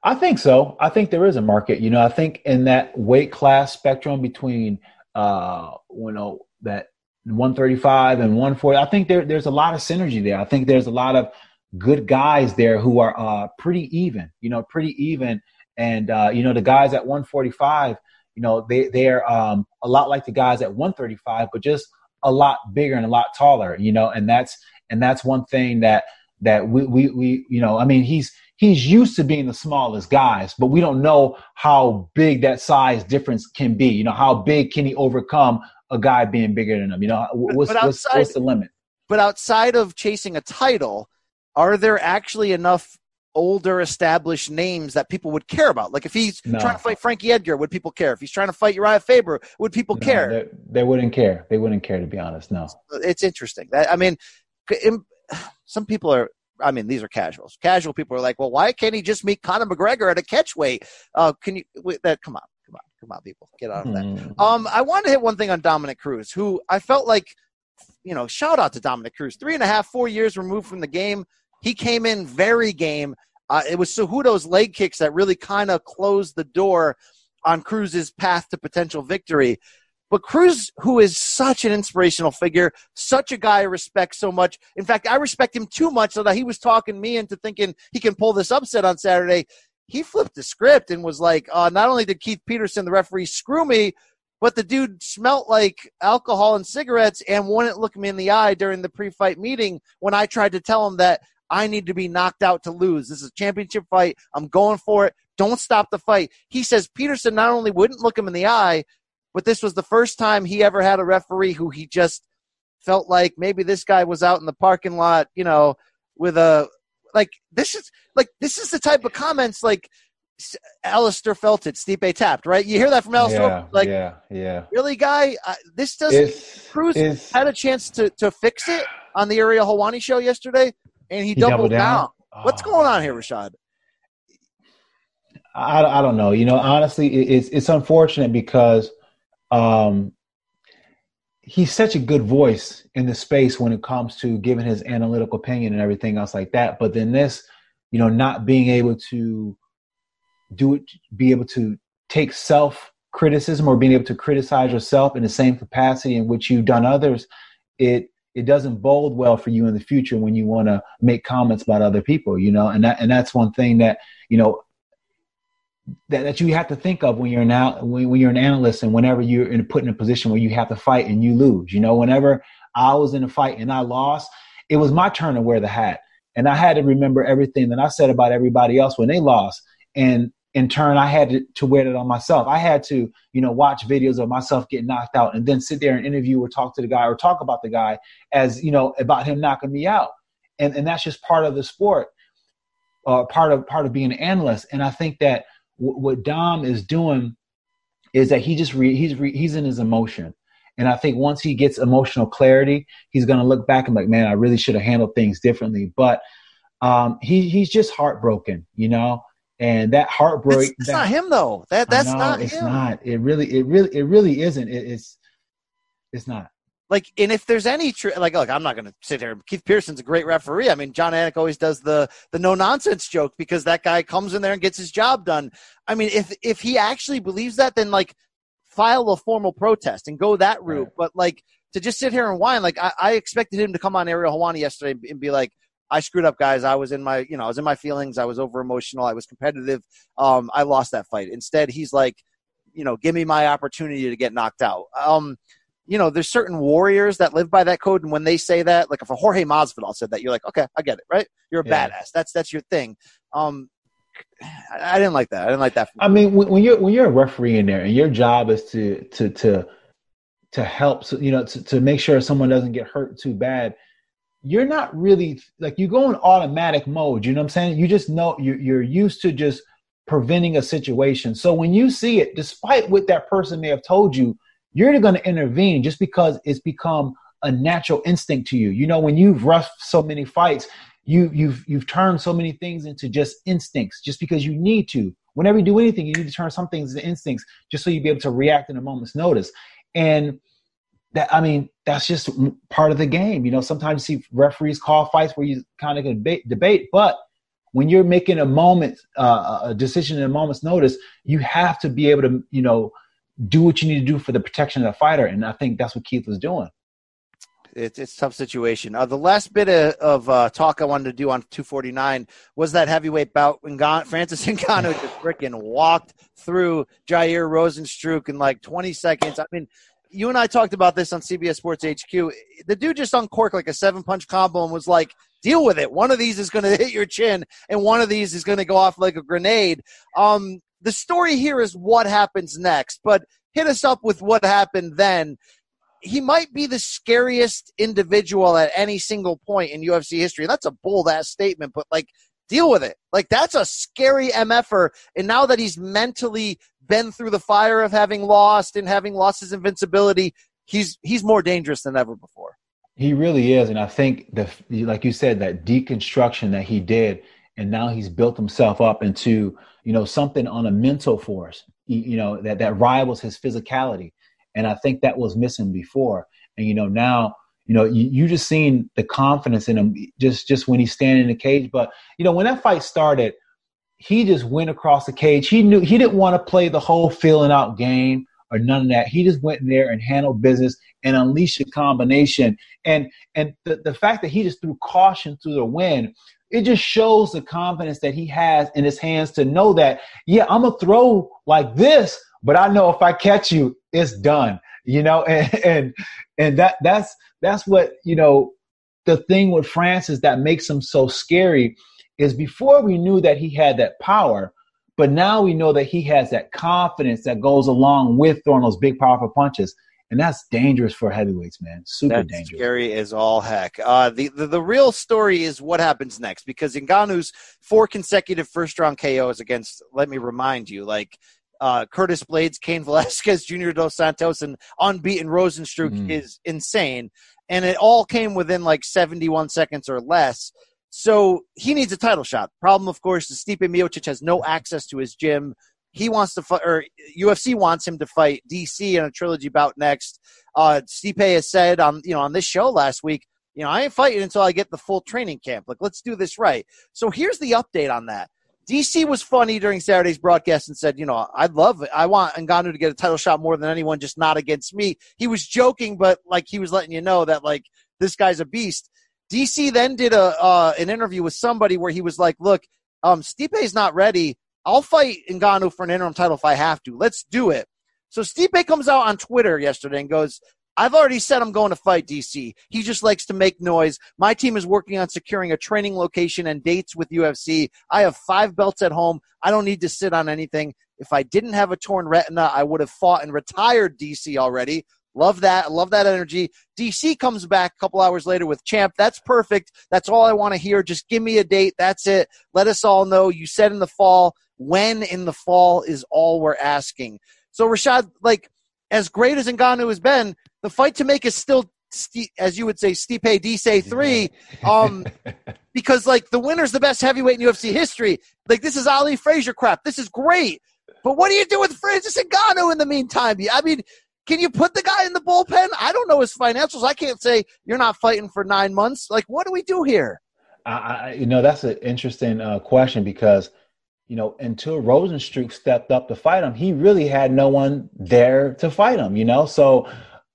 I think so. I think there is a market. You know, I think in that weight class spectrum between, uh, you know, that 135 and 140, I think there, there's a lot of synergy there. I think there's a lot of good guys there who are uh, pretty even, you know, pretty even. And, uh, you know, the guys at 145, you know, they, they're um, a lot like the guys at 135, but just a lot bigger and a lot taller, you know, and that's, and that's one thing that, that we, we, we, you know, I mean, he's, he's used to being the smallest guys, but we don't know how big that size difference can be. You know, how big can he overcome a guy being bigger than him? You know, what's, outside, what's, what's the limit? But outside of chasing a title, are there actually enough older established names that people would care about? Like if he's no. trying to fight Frankie Edgar, would people care? If he's trying to fight Uriah Faber, would people no, care? They, they, wouldn't care. They wouldn't care to be honest. No. It's interesting. I mean, some people are. I mean, these are casuals. Casual people are like, well, why can't he just meet Conor McGregor at a catchweight? Uh, can you? That come on, come on, come on, people, get out of that. Mm. Um, I wanted to hit one thing on Dominick Cruz, who I felt like, you know, shout out to Dominick Cruz. Three and a half, four years removed from the game he came in very game. Uh, it was Cejudo's leg kicks that really kind of closed the door on Cruz's path to potential victory. But Cruz, who is such an inspirational figure, such a guy I respect so much. In fact, I respect him too much so that he was talking me into thinking he can pull this upset on Saturday. He flipped the script and was like, uh, not only did Keith Peterson, the referee, screw me, but the dude smelt like alcohol and cigarettes and wouldn't look me in the eye during the pre fight meeting when I tried to tell him that I need to be knocked out to lose. This is a championship fight. I'm going for it. Don't stop the fight. He says Peterson not only wouldn't look him in the eye, but this was the first time he ever had a referee who he just felt like maybe this guy was out in the parking lot, you know, with a like this is like this is the type of comments like Alistair felt it, Stipe tapped, right? You hear that from Alistair? Yeah, like, yeah, yeah. Really, guy? Uh, this doesn't. Cruz had a chance to to fix it on the Ariel Helwani show yesterday and he, he doubled, doubled, down. down. Oh, What's going on here, Rashad? I, I don't know. You know, honestly, it's it's unfortunate because um, he's such a good voice in the space when it comes to giving his analytical opinion and everything else like that. But then this, you know, not being able to do it, be able to take self criticism or being able to criticize yourself in the same capacity in which you've done others, it it doesn't bode well for you in the future when you want to make comments about other people, you know, and that and that's one thing that you know that, that you have to think of when you're now when, when you're an analyst and whenever you're in put in a position where you have to fight and you lose. You know, whenever I was in a fight and I lost, it was my turn to wear the hat, and I had to remember everything that I said about everybody else when they lost, and in turn, I had to, to wear it on myself. I had to, you know, watch videos of myself get knocked out and then sit there and interview or talk to the guy or talk about the guy as, you know, about him knocking me out. And, and that's just part of the sport, uh, part of, part of being an analyst. And I think that w- what Dom is doing is that he just, re- he's, re- he's in his emotion. And I think once he gets emotional clarity, he's going to look back and like, man, I really should have handled things differently. But um, he he's just heartbroken, you know. And that heartbreak. That's, that, not him though. That that's know, not it's him. not. It really, it really, it really isn't. It, it's, it's not. Like, and if there's any tr- like, look, I'm not going to sit here. Keith Peterson's a great referee. I mean, Jon Anik always does the the no nonsense joke because that guy comes in there and gets his job done. I mean, if if he actually believes that, then like file a formal protest and go that route. Right. But like to just sit here and whine, like I, I expected him to come on Ariel Helwani yesterday and, and be like, I screwed up, guys. I was in my, you know, I was in my feelings. I was over emotional. I was competitive. Um, I lost that fight. Instead, he's like, you know, give me my opportunity to get knocked out. Um, you know, there's certain warriors that live by that code, and when they say that, like if a Jorge Masvidal said that, you're like, okay, I get it, right? You're a Yeah. badass. That's that's your thing. Um, I, I didn't like that. I didn't like that. I mean, when, when you're when you're a referee in there, and your job is to to to to help, so, you know, to, to make sure someone doesn't get hurt too bad. You're not really like you go in automatic mode. You know what I'm saying? You just know you're you're used to just preventing a situation. So when you see it, despite what that person may have told you, you're going to intervene just because it's become a natural instinct to you. You know, when you've roughed so many fights, you you've you've turned so many things into just instincts just because you need to. Whenever you do anything, you need to turn some things into instincts just so you be able to react in a moment's notice. And that I mean, that's just part of the game. You know, sometimes you see referees call fights where you kind of debate, debate, but when you're making a moment, uh, a decision in a moment's notice, you have to be able to, you know, do what you need to do for the protection of the fighter. And I think that's what Keith was doing. it's it's a tough situation. Uh, the last bit of, of uh, talk I wanted to do on 249 was that heavyweight bout. Ngan- Francis Ngannou just freaking walked through Jair Rozenstruik in like 20 seconds. I mean, you and I talked about this on CBS Sports HQ. The dude just uncorked like a seven punch combo and was like, deal with it. One of these is going to hit your chin, and one of these is going to go off like a grenade. Um, the story here is what happens next, but hit us up with what happened then he might be the scariest individual at any single point in UFC history. That's a bold ass statement, but like, deal with it. Like, that's a scary MFer. And now that he's mentally been through the fire of having lost and having lost his invincibility, he's he's more dangerous than ever before. He really is, and I think the like you said that deconstruction that he did, and now he's built himself up into you know something on a mental force, you, know that that rivals his physicality, and I think that was missing before, and you know now you know you, you just seen the confidence in him just just when he's standing in the cage, but you know when that fight started, he just went across the cage. He knew he didn't want to play the whole feeling out game or none of that. He just went in there and handled business and unleashed a combination. And and the, the fact that he just threw caution through the wind, it just shows the confidence that he has in his hands to know that, yeah, I'm gonna throw like this, but I know if I catch you, it's done. You know, and and, and that that's that's what, you know, the thing with Francis that makes him so scary is before we knew that he had that power, but now we know that he has that confidence that goes along with throwing those big, powerful punches. And that's dangerous for heavyweights, man. Super That's dangerous. scary as all heck. Uh, the, the the real story is what happens next because Ngannou's four consecutive first round KOs against. Let me remind you, like uh, Curtis Blaydes, Cain Velasquez, Junior Dos Santos, and unbeaten Rozenstruik Mhm. is insane, and it all came within like 71 seconds or less. So he needs a title shot. Problem, of course, is Stipe Miocic has no access to his gym. He wants to fight, or UFC wants him to fight DC in a trilogy bout next. Uh, Stipe has said on you know on this show last week, you know I ain't fighting until I get the full training camp. Like let's do this right. So here's the update on that. DC was funny during Saturday's broadcast and said, you know, I'd love it. I want Ngannou to get a title shot more than anyone, just not against me. He was joking, but like he was letting you know that like this guy's a beast. DC then did a uh, an interview with somebody where he was like, "Look, um, Stipe's not ready. I'll fight Ngannou for an interim title if I have to. Let's do it." So Stipe comes out on Twitter yesterday and goes, "I've already said I'm going to fight DC. He just likes to make noise. My team is working on securing a training location and dates with UFC. I have five belts at home. I don't need to sit on anything. If I didn't have a torn retina, I would have fought and retired DC already." Love that. Love that energy. DC comes back a couple hours later with champ. That's perfect. That's all I want to hear. Just give me a date. That's it. Let us all know. You said in the fall. When in the fall is all we're asking. So Rashad, like as great as Ngannou has been, the fight to make is still, as you would say, Stipe DC three, um, because like the winner's the best heavyweight in UFC history. Like this is Ali Frazier crap. This is great, but what do you do with Francis Ngannou in the meantime? I mean, can you put the guy in the bullpen? I don't know his financials. I can't say you're not fighting for nine months. Like, what do we do here? I, I you know that's an interesting uh, question because you know until Rozenstruik stepped up to fight him, he really had no one there to fight him. You know, so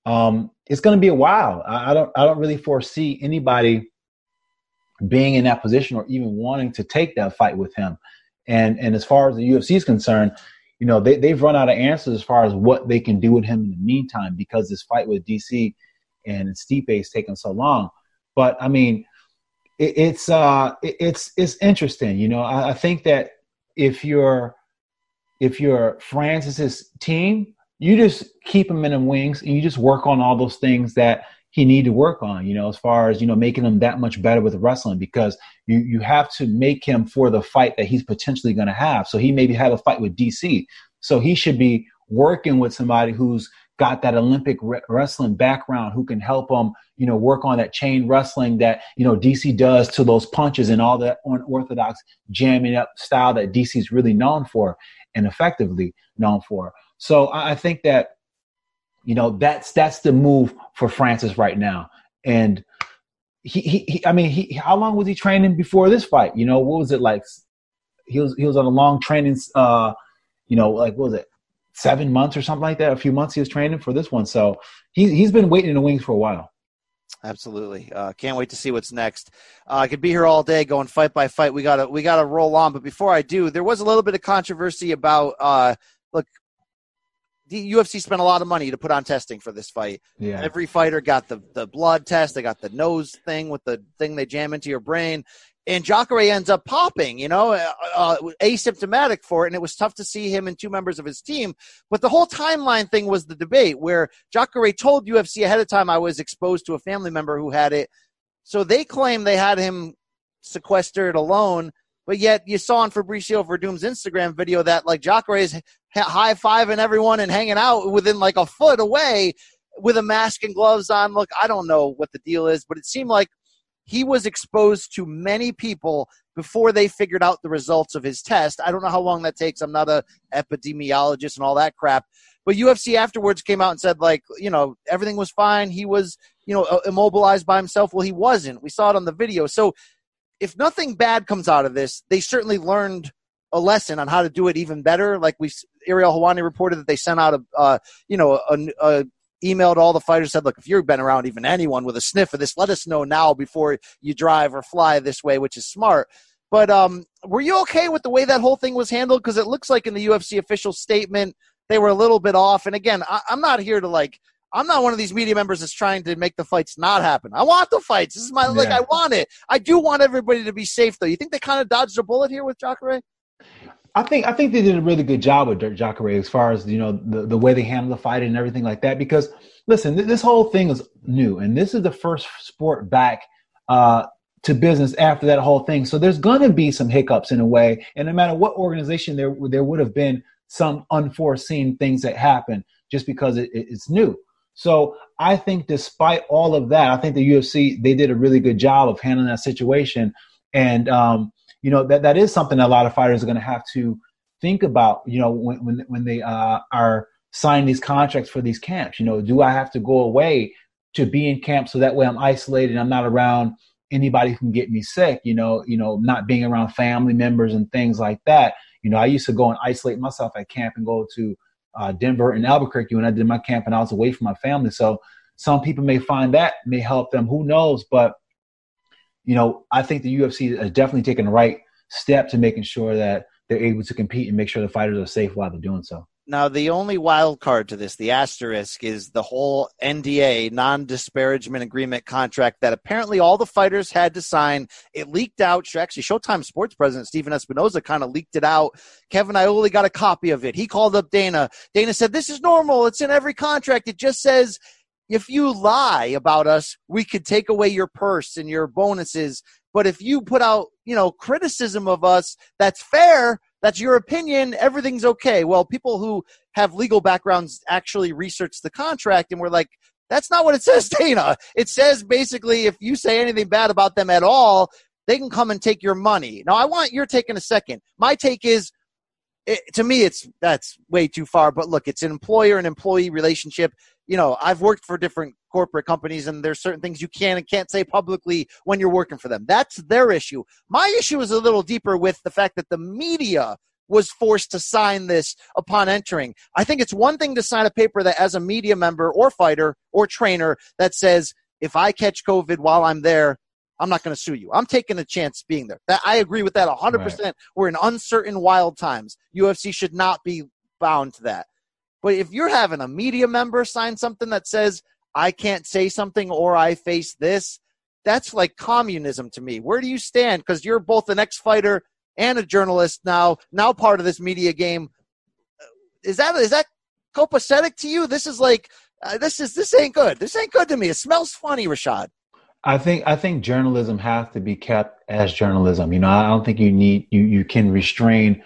um, it's going to be a while. I, I don't I don't really foresee anybody being in that position or even wanting to take that fight with him. And and as far as the UFC is concerned, you know they they've run out of answers as far as what they can do with him in the meantime because this fight with DC and Stipe is taking so long. But I mean, it, it's uh it, it's it's interesting. You know, I, I think that if you're if you're Francis's team, you just keep him in the wings and you just work on all those things that he need to work on, you know, as far as, you know, making him that much better with wrestling because you, you have to make him for the fight that he's potentially going to have. So he maybe have a fight with DC. So he should be working with somebody who's got that Olympic re- wrestling background who can help him, you know, work on that chain wrestling that, you know, DC does to those punches and all that unorthodox jamming up style that DC is really known for and effectively known for. So I, I think that you know, that's that's the move for Francis right now. And he, he, he I mean, he, how long was he training before this fight? You know, what was it like? He was he was on a long training, uh, you know, like what was it, seven months or something like that? A few months he was training for this one, so he he's been waiting in the wings for a while. Absolutely, uh, can't wait to see what's next. Uh, I could be here all day going fight by fight. We gotta we gotta roll on, but before I do, there was a little bit of controversy about. Uh, look, the UFC spent a lot of money to put on testing for this fight. Yeah. Every fighter got the the blood test. They got the nose thing with the thing they jam into your brain. And Jacare ends up popping, you know, uh, uh, asymptomatic for it. And it was tough to see him and two members of his team. But the whole timeline thing was the debate where Jacare told UFC ahead of time I was exposed to a family member who had it. So they claim they had him sequestered alone. But yet you saw on Fabricio Werdum's Instagram video that like Jacare is high fiving everyone and hanging out within like a foot away with a mask and gloves on. Look, I don't know what the deal is, but it seemed like he was exposed to many people before they figured out the results of his test. I don't know how long that takes. I'm not a epidemiologist and all that crap. But UFC afterwards came out and said like, you know, everything was fine. He was, you know, immobilized by himself. Well, he wasn't. We saw it on the video. So if nothing bad comes out of this, they certainly learned a lesson on how to do it even better. Like we, Ariel Helwani reported that they sent out a, uh, you know, a, a email to all the fighters said, look, if you've been around even anyone with a sniff of this, let us know now before you drive or fly this way, which is smart. But um, were you okay with the way that whole thing was handled? Because it looks like in the UFC official statement they were a little bit off. And again, I, I'm not here to like I'm not one of these media members that's trying to make the fights not happen. I want the fights. This is my yeah. like I want it. I do want everybody to be safe though. You think they kind of dodged a bullet here with Jacare? I think I think they did a really good job with Dirk Jacare as far as you know the, the way they handle the fight and everything like that. Because listen, th- this whole thing is new, and this is the first sport back uh, to business after that whole thing. So there's going to be some hiccups in a way, and no matter what organization there there would have been some unforeseen things that happen just because it, it, it's new. So I think despite all of that, I think the UFC they did a really good job of handling that situation. And um, you know that that is something that a lot of fighters are going to have to think about. You know when when when they uh, are signing these contracts for these camps. You know, do I have to go away to be in camp so that way I'm isolated I'm not around anybody who can get me sick. You know, you know, not being around family members and things like that. You know, I used to go and isolate myself at camp and go to uh, Denver and Albuquerque when I did my camp and I was away from my family. So some people may find that may help them. Who knows? But you know, I think the UFC has definitely taken the right step to making sure that they're able to compete and make sure the fighters are safe while they're doing so. Now, the only wild card to this, the asterisk, is the whole NDA, non disparagement agreement contract that apparently all the fighters had to sign. It leaked out. Actually, Showtime Sports president Stephen Espinoza kind of leaked it out. Kevin Iole got a copy of it. He called up Dana. Dana said, This is normal. It's in every contract. It just says if you lie about us, we could take away your purse and your bonuses. But if you put out, you know, criticism of us, that's fair that's your opinion. Everything's okay. Well, people who have legal backgrounds actually researched the contract and were like, That's not what it says, Dana. It says basically if you say anything bad about them at all, they can come and take your money. Now, I want your take in a second. My take is it, to me, it's that's way too far. But look, it's an employer and employee relationship. You know, I've worked for different corporate companies, and there's certain things you can and can't say publicly when you're working for them. That's their issue. My issue is a little deeper with the fact that the media was forced to sign this upon entering. I think it's one thing to sign a paper that, as a media member or fighter or trainer, that says if I catch COVID while I'm there, I'm not going to sue you. I'm taking a chance being there. That, I agree with that 100%. Right. We're in uncertain, wild times. UFC should not be bound to that. But if you're having a media member sign something that says, I can't say something or I face this, that's like communism to me. Where do you stand? Because you're both an ex fighter and a journalist now, now part of this media game. Is that is that copacetic to you? This is like uh, this is this ain't good. This ain't good to me. It smells funny, Rashad. I think I think journalism has to be kept as journalism. You know, I don't think you need you you can restrain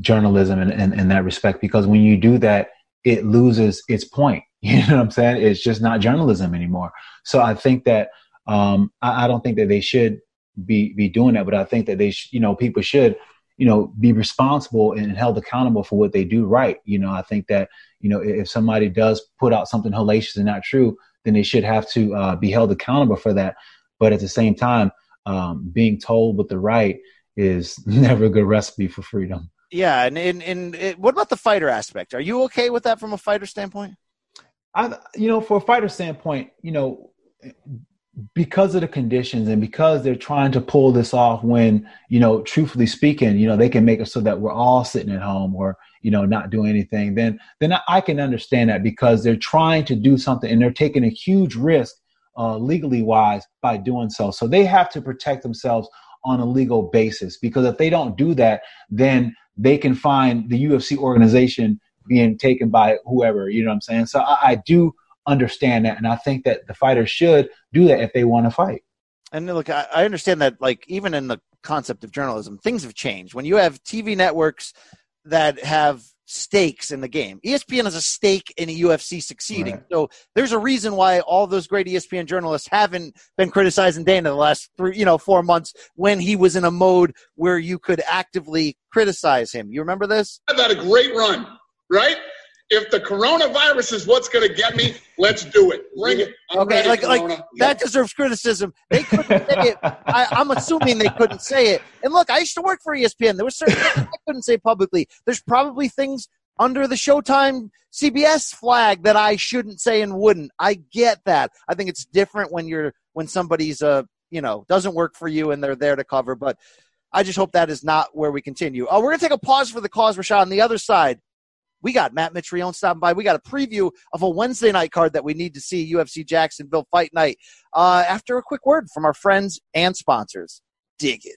journalism in, in, in that respect because when you do that, it loses its point. You know what I'm saying? It's just not journalism anymore. So I think that um, I, I, don't think that they should be be doing that, but I think that they sh- you know people should you know be responsible and held accountable for what they do right. You know, I think that you know if somebody does put out something hellacious and not true, then they should have to uh, be held accountable for that. But at the same time, um, being told what the right is never a good recipe for freedom. Yeah, and and, and it, what about the fighter aspect? Are you okay with that from a fighter standpoint? I, you know, for a fighter standpoint, you know, because of the conditions and because they're trying to pull this off when, you know, truthfully speaking, you know, they can make it so that we're all sitting at home or, you know, not doing anything, then then I can understand that because they're trying to do something and they're taking a huge risk uh, legally wise by doing so. So they have to protect themselves on a legal basis because if they don't do that, then they can find the UFC organization being taken by whoever. You know what I'm saying? So I, I do understand that, and I think that the fighters should do that if they want to fight. And look, I, I understand that. Like even in the concept of journalism, things have changed. When you have TV networks that have stakes in the game. ESPN has a stake in a UFC succeeding. Right. So there's a reason why all those great ESPN journalists haven't been criticizing Dana the last three, you know, four months when he was in a mode where you could actively criticize him. You remember this? I've had a great run, right? If the coronavirus is what's going to get me, let's do it. Bring it. I'm okay, ready, like corona. like that deserves criticism. They couldn't say it. I, am assuming they couldn't say it. And look, I used to work for ESPN. There were certain things I couldn't say publicly. There's probably things under the Showtime CBS flag that I shouldn't say and wouldn't. I get that. I think it's different when you're when somebody's uh you know doesn't work for you and they're there to cover, but. I just hope that is not where we continue. Uh, we're going to take a pause for the cause, Rashad. On the other side, we got Matt Mitrione stopping by. We got a preview of a Wednesday night card that we need to see UFC Jacksonville Fight Night. Uh, after a quick word from our friends and sponsors. Dig it.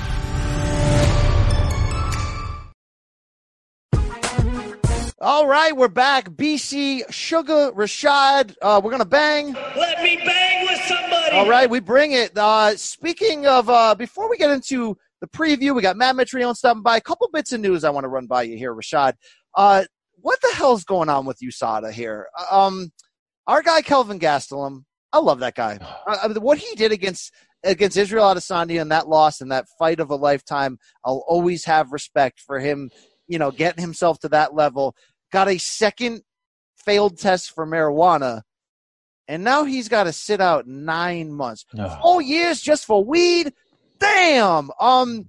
All right, we're back. BC Sugar Rashad. Uh, we're gonna bang. Let me bang with somebody. All right, we bring it. Uh, speaking of, uh, before we get into the preview, we got Matt Mitrione stopping by. A couple bits of news I want to run by you here, Rashad. Uh, what the hell's going on with USADA here? Um, our guy Kelvin Gastelum. I love that guy. Uh, what he did against against Israel Adesanya and that loss and that fight of a lifetime, I'll always have respect for him. You know, getting himself to that level got a second failed test for marijuana. and now he's got to sit out nine months. Ugh. Four years just for weed. Damn. Um,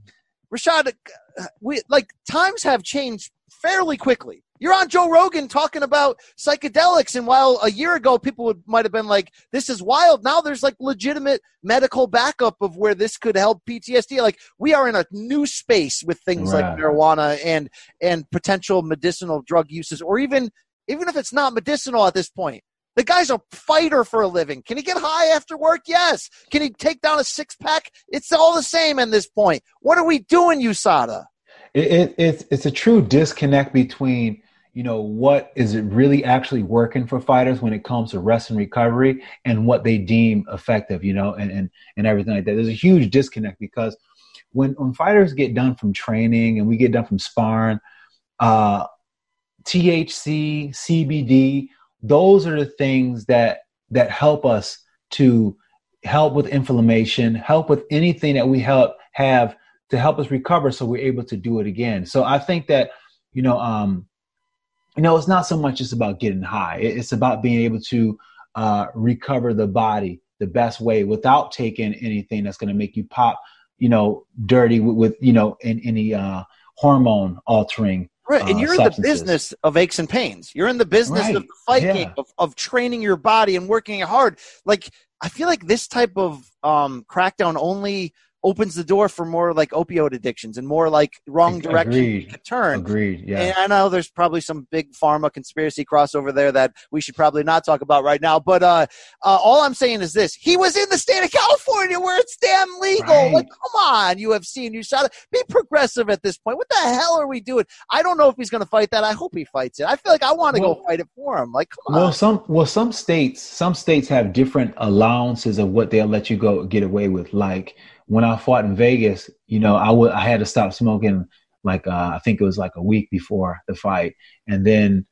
Rashad, uh, we like times have changed fairly quickly. You're on Joe Rogan talking about psychedelics, and while a year ago people would might have been like, "This is wild," now there's like legitimate medical backup of where this could help PTSD. Like we are in a new space with things like marijuana and and potential medicinal drug uses, or even even if it's not medicinal at this point. The guy's a fighter for a living. Can he get high after work? Yes. Can he take down a six pack? It's all the same at this point. What are we doing, USADA? it, it, it's it's a true disconnect between you know what is it really actually working for fighters when it comes to rest and recovery and what they deem effective you know and and, and everything like that. There's a huge disconnect because when when fighters get done from training and we get done from sparring uh thc cbd those are the things that that help us to help with inflammation help with anything that we help have to help us recover so we're able to do it again. So i think that you know um you know it's not so much just about getting high it's about being able to uh recover the body the best way without taking anything that's going to make you pop you know dirty with, with you know in any uh hormone altering Right, and uh, you're in the business of aches and pains. You're in the business of Right, the fight yeah. game of, of training your body and working hard. Like I feel like this type of um, crackdown only opens the door for more like opioid addictions and more like wrong direction agreed. you turn. agreed yeah And I know there's probably some big pharma conspiracy crossover there that we should probably not talk about right now. But uh, uh, all I'm saying is this: he was in the state of California where it's damn legal. Right. Like, come on, UFC and USADA, be progressive at this point. What the hell are we doing? I don't know if he's going to fight that. I hope he fights it. I feel like I want to go fight it for him. Like, come Well, on. some well some states some states have different allowances of what they'll let you go get away with. Like when I fought in Vegas, you know, I would I had to stop smoking like uh, I think it was like a week before the fight, and then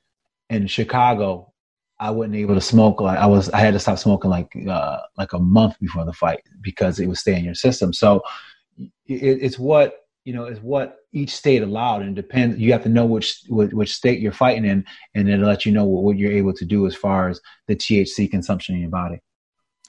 in Chicago, I wasn't able to smoke. Like I was, I had to stop smoking like uh, like a month before the fight because it would stay in your system. So it, it's what you know is what each state allowed, and depends. You have to know which which, which state you're fighting in, and it'll let you know what, what you're able to do as far as the THC consumption in your body.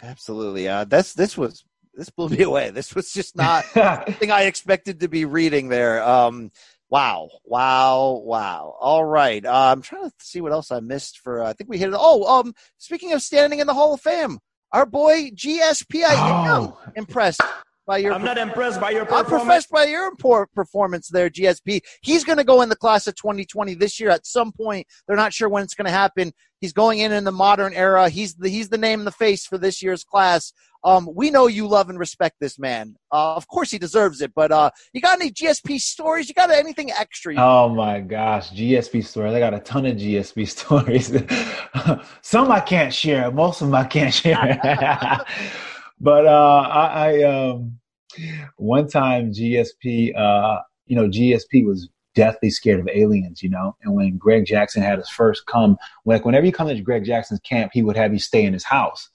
Absolutely. Uh, that's this was this blew me away. This was just not something I expected to be reading there. Um, wow, wow, wow. All right. Uh, I'm trying to see what else I missed. For uh, I think we hit it. Oh, um, speaking of standing in the Hall of Fame, our boy GSP. I am impressed by your. I'm not impressed by your I'm performance. impressed by your poor performance there, GSP. He's going to go in the class of 2020 this year at some point. They're not sure when it's going to happen. He's going in in the modern era. He's the he's the name and the face for this year's class. Um, we know you love and respect this man. Uh, of course, he deserves it. But uh, you got any GSP stories? You got anything extra? Oh my gosh, GSP stories. I got a ton of GSP stories. Some I can't share. Most of them I can't share. but uh, I, I um, one time GSP, uh, you know, GSP was deathly scared of aliens, you know. And when Greg Jackson had his first come, like whenever you come to Greg Jackson's camp, he would have you stay in his house,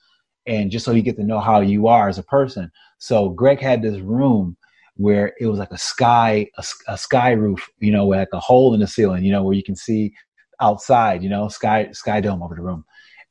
and just so you get to know how you are as a person. So Greg had this room where it was like a sky a sky roof you know like a hole in the ceiling you know where you can see outside you know sky sky dome over the room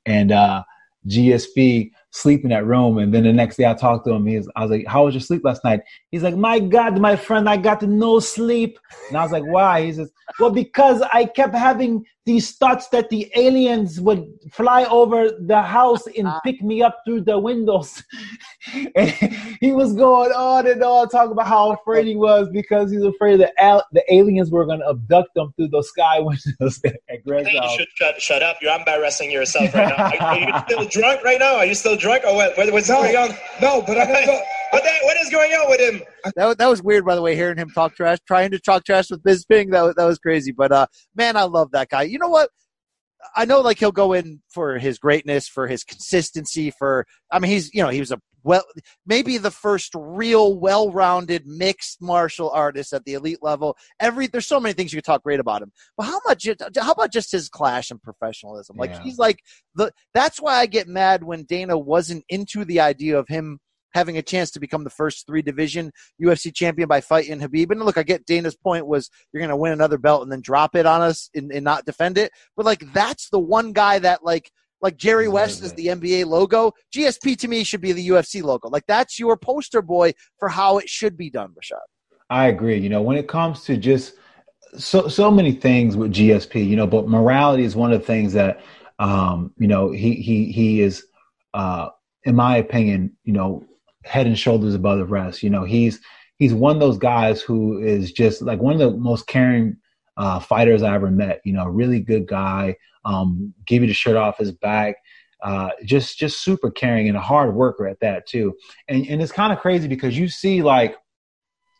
and uh gsp sleep in that room and then the next day i talked to him. He was, i was like how was your sleep last night? He's like my god my friend i got no sleep. And i was like why? He says well because i kept having these thoughts that the aliens would fly over the house and ah. pick me up through the windows and he was going on and on talking about how afraid he was because he's afraid that al- the aliens were going to abduct them through the sky windows at I Greg's think you should shut, shut up. You're embarrassing yourself right now. Are, are you still drunk right now? Are you still drunk or what? what what's going on? No, but I gotta. What, the, what is going on with him? that, was- that was weird, by the way, hearing him talk trash, trying to talk trash with Bisping. That, was- that was crazy. But, uh, man, I love that guy. You know what? I know, like, he'll go in for his greatness, for his consistency, for, I mean, he's, you know, he was a, well, maybe the first real well rounded mixed martial artist at the elite level. Every, there's so many things you could talk great about him. But how much, how about just his clash and professionalism? Like, Yeah. he's like, the, that's why I get mad when Dana wasn't into the idea of him having a chance to become the first three division UFC champion by fighting Khabib. And look, I get Dana's point was you're going to win another belt and then drop it on us and, and not defend it. But like, that's the one guy that like Like Jerry West is the NBA logo. GSP to me should be the UFC logo. Like that's your poster boy for how it should be done, Rashad. I agree. You know, when it comes to just so so many things with GSP, you know, but morality is one of the things that um, you know, he he he is uh in my opinion, you know, head and shoulders above the rest. You know, he's he's one of those guys who is just like one of the most caring uh, fighters I ever met. You know, really good guy. Um, give you the shirt off his back. Uh, just just super caring and a hard worker at that too. And and it's kind of crazy because you see like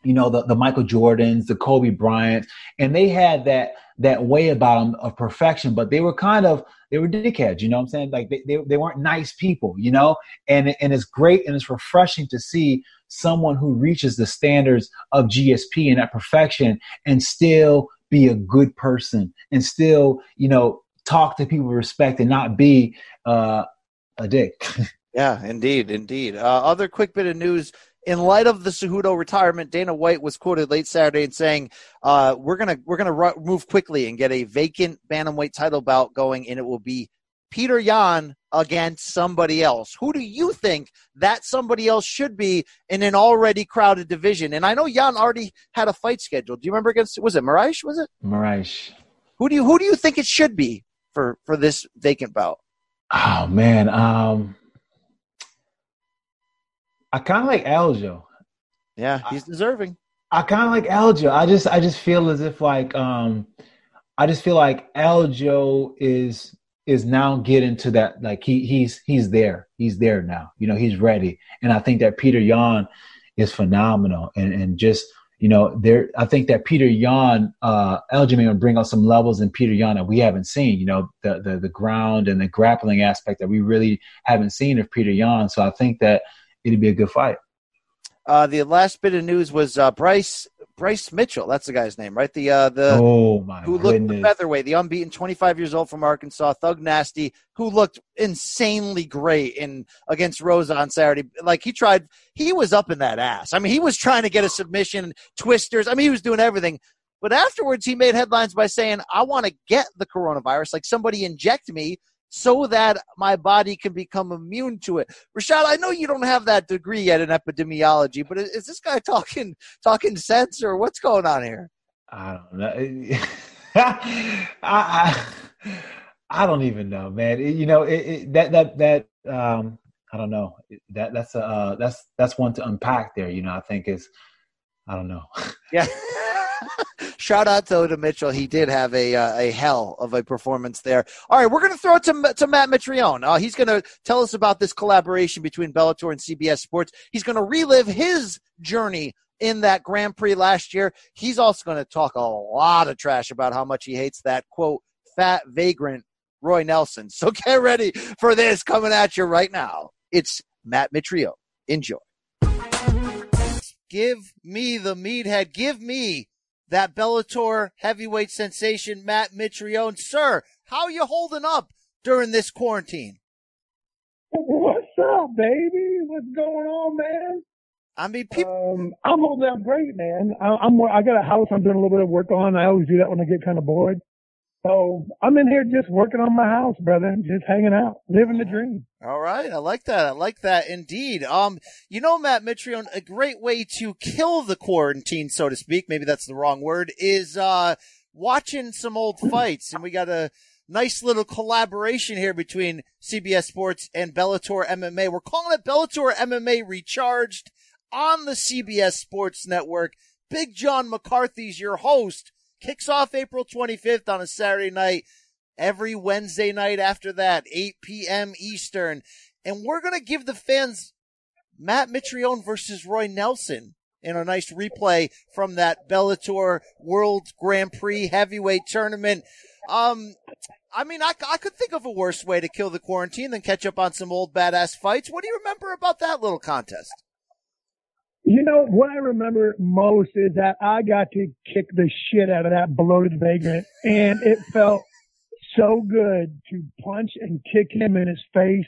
you know the, the michael jordans the kobe bryant and they had that that way about them of perfection but they were kind of they were dickheads you know what i'm saying like they, they, they weren't nice people you know and and it's great and it's refreshing to see someone who reaches the standards of gsp and that perfection and still be a good person and still you know talk to people with respect and not be uh, a dick Yeah, indeed, indeed. Uh, other quick bit of news. In light of the Cejudo retirement, Dana White was quoted late Saturday and saying, uh, "We're gonna we're gonna ru- move quickly and get a vacant bantamweight title bout going, and it will be Peter Yan against somebody else. Who do you think that somebody else should be in an already crowded division? And I know Yan already had a fight scheduled. Do you remember against was it Moraes? Was it Moraes. Who do you who do you think it should be for for this vacant bout? Oh man, um, I kind of like Aljo. Yeah, he's deserving. I kind of like Aljo. I just, I just feel as if like, um, I just feel like Aljo is is now getting to that like he he's he's there. He's there now. You know, he's ready. And I think that Peter Yan is phenomenal. And and just you know, there I think that Peter Yan, uh Aljo may bring out some levels in Peter Yan that we haven't seen. You know, the the the ground and the grappling aspect that we really haven't seen of Peter Yan. So I think that it'd be a good fight. Uh, the last bit of news was uh, Bryce Bryce Mitchell. That's the guy's name, right? The uh, the oh my who looked the goodness. featherweight, the unbeaten, 25 years old from Arkansas, Thug Nasty, who looked insanely great in against Rosa on Saturday. Like he tried, he was up in that ass. I mean, he was trying to get a submission, twisters. I mean, he was doing everything. But afterwards, he made headlines by saying, "I want to get the coronavirus. Like somebody inject me." So that my body can become immune to it. Rashad, I know you don't have that degree yet in epidemiology, but is is this guy talking talking sense or what's going on here? I don't know. I, I I don't even know, man. It- you know, it, it, that that that um, I don't know. That that's a uh, that's that's one to unpack there. You know, I think is I don't know. Yeah. Shout out though to Mitchell. He did have a uh, a hell of a performance there. All right, we're going to throw it to to Matt Mitrione. Uh, he's going to tell us about this collaboration between Bellator and CBS Sports. He's going to relive his journey in that Grand Prix last year. He's also going to talk a lot of trash about how much he hates that quote fat vagrant Roy Nelson. So get ready for this coming at you right now. It's Matt Mitrione. Enjoy. Give me the meathead. Give me that Bellator heavyweight sensation, Matt Mitrione. Sir, how you holding up during this quarantine? What's up, baby? What's going on, man? I mean, people. Um, I'm holding up great, man. I, I'm. I got a house I'm doing a little bit of work on. I always do that when I get kind of bored. So I'm in here just working on my house, brother. Just hanging out, living the dream. All right, I like that. I like that indeed. Um, you know, Matt Mitrione, a great way to kill the quarantine, so to speak. Maybe that's the wrong word. Is uh watching some old fights, and we got a nice little collaboration here between CBS Sports and Bellator MMA. We're calling it Bellator MMA Recharged on the CBS Sports Network. Big John McCarthy's your host. Kicks off April 25th on a Saturday night. Every Wednesday night after that, 8 p.m. Eastern. And we're going to give the fans Matt Mitrione versus Roy Nelson in a nice replay from that Bellator World Grand Prix heavyweight tournament. Um, I mean, I, I could think of a worse way to kill the quarantine than catch up on some old badass fights. What do you remember about that little contest? You know what I remember most is that I got to kick the shit out of that bloated vagrant, and it felt so good to punch and kick him in his face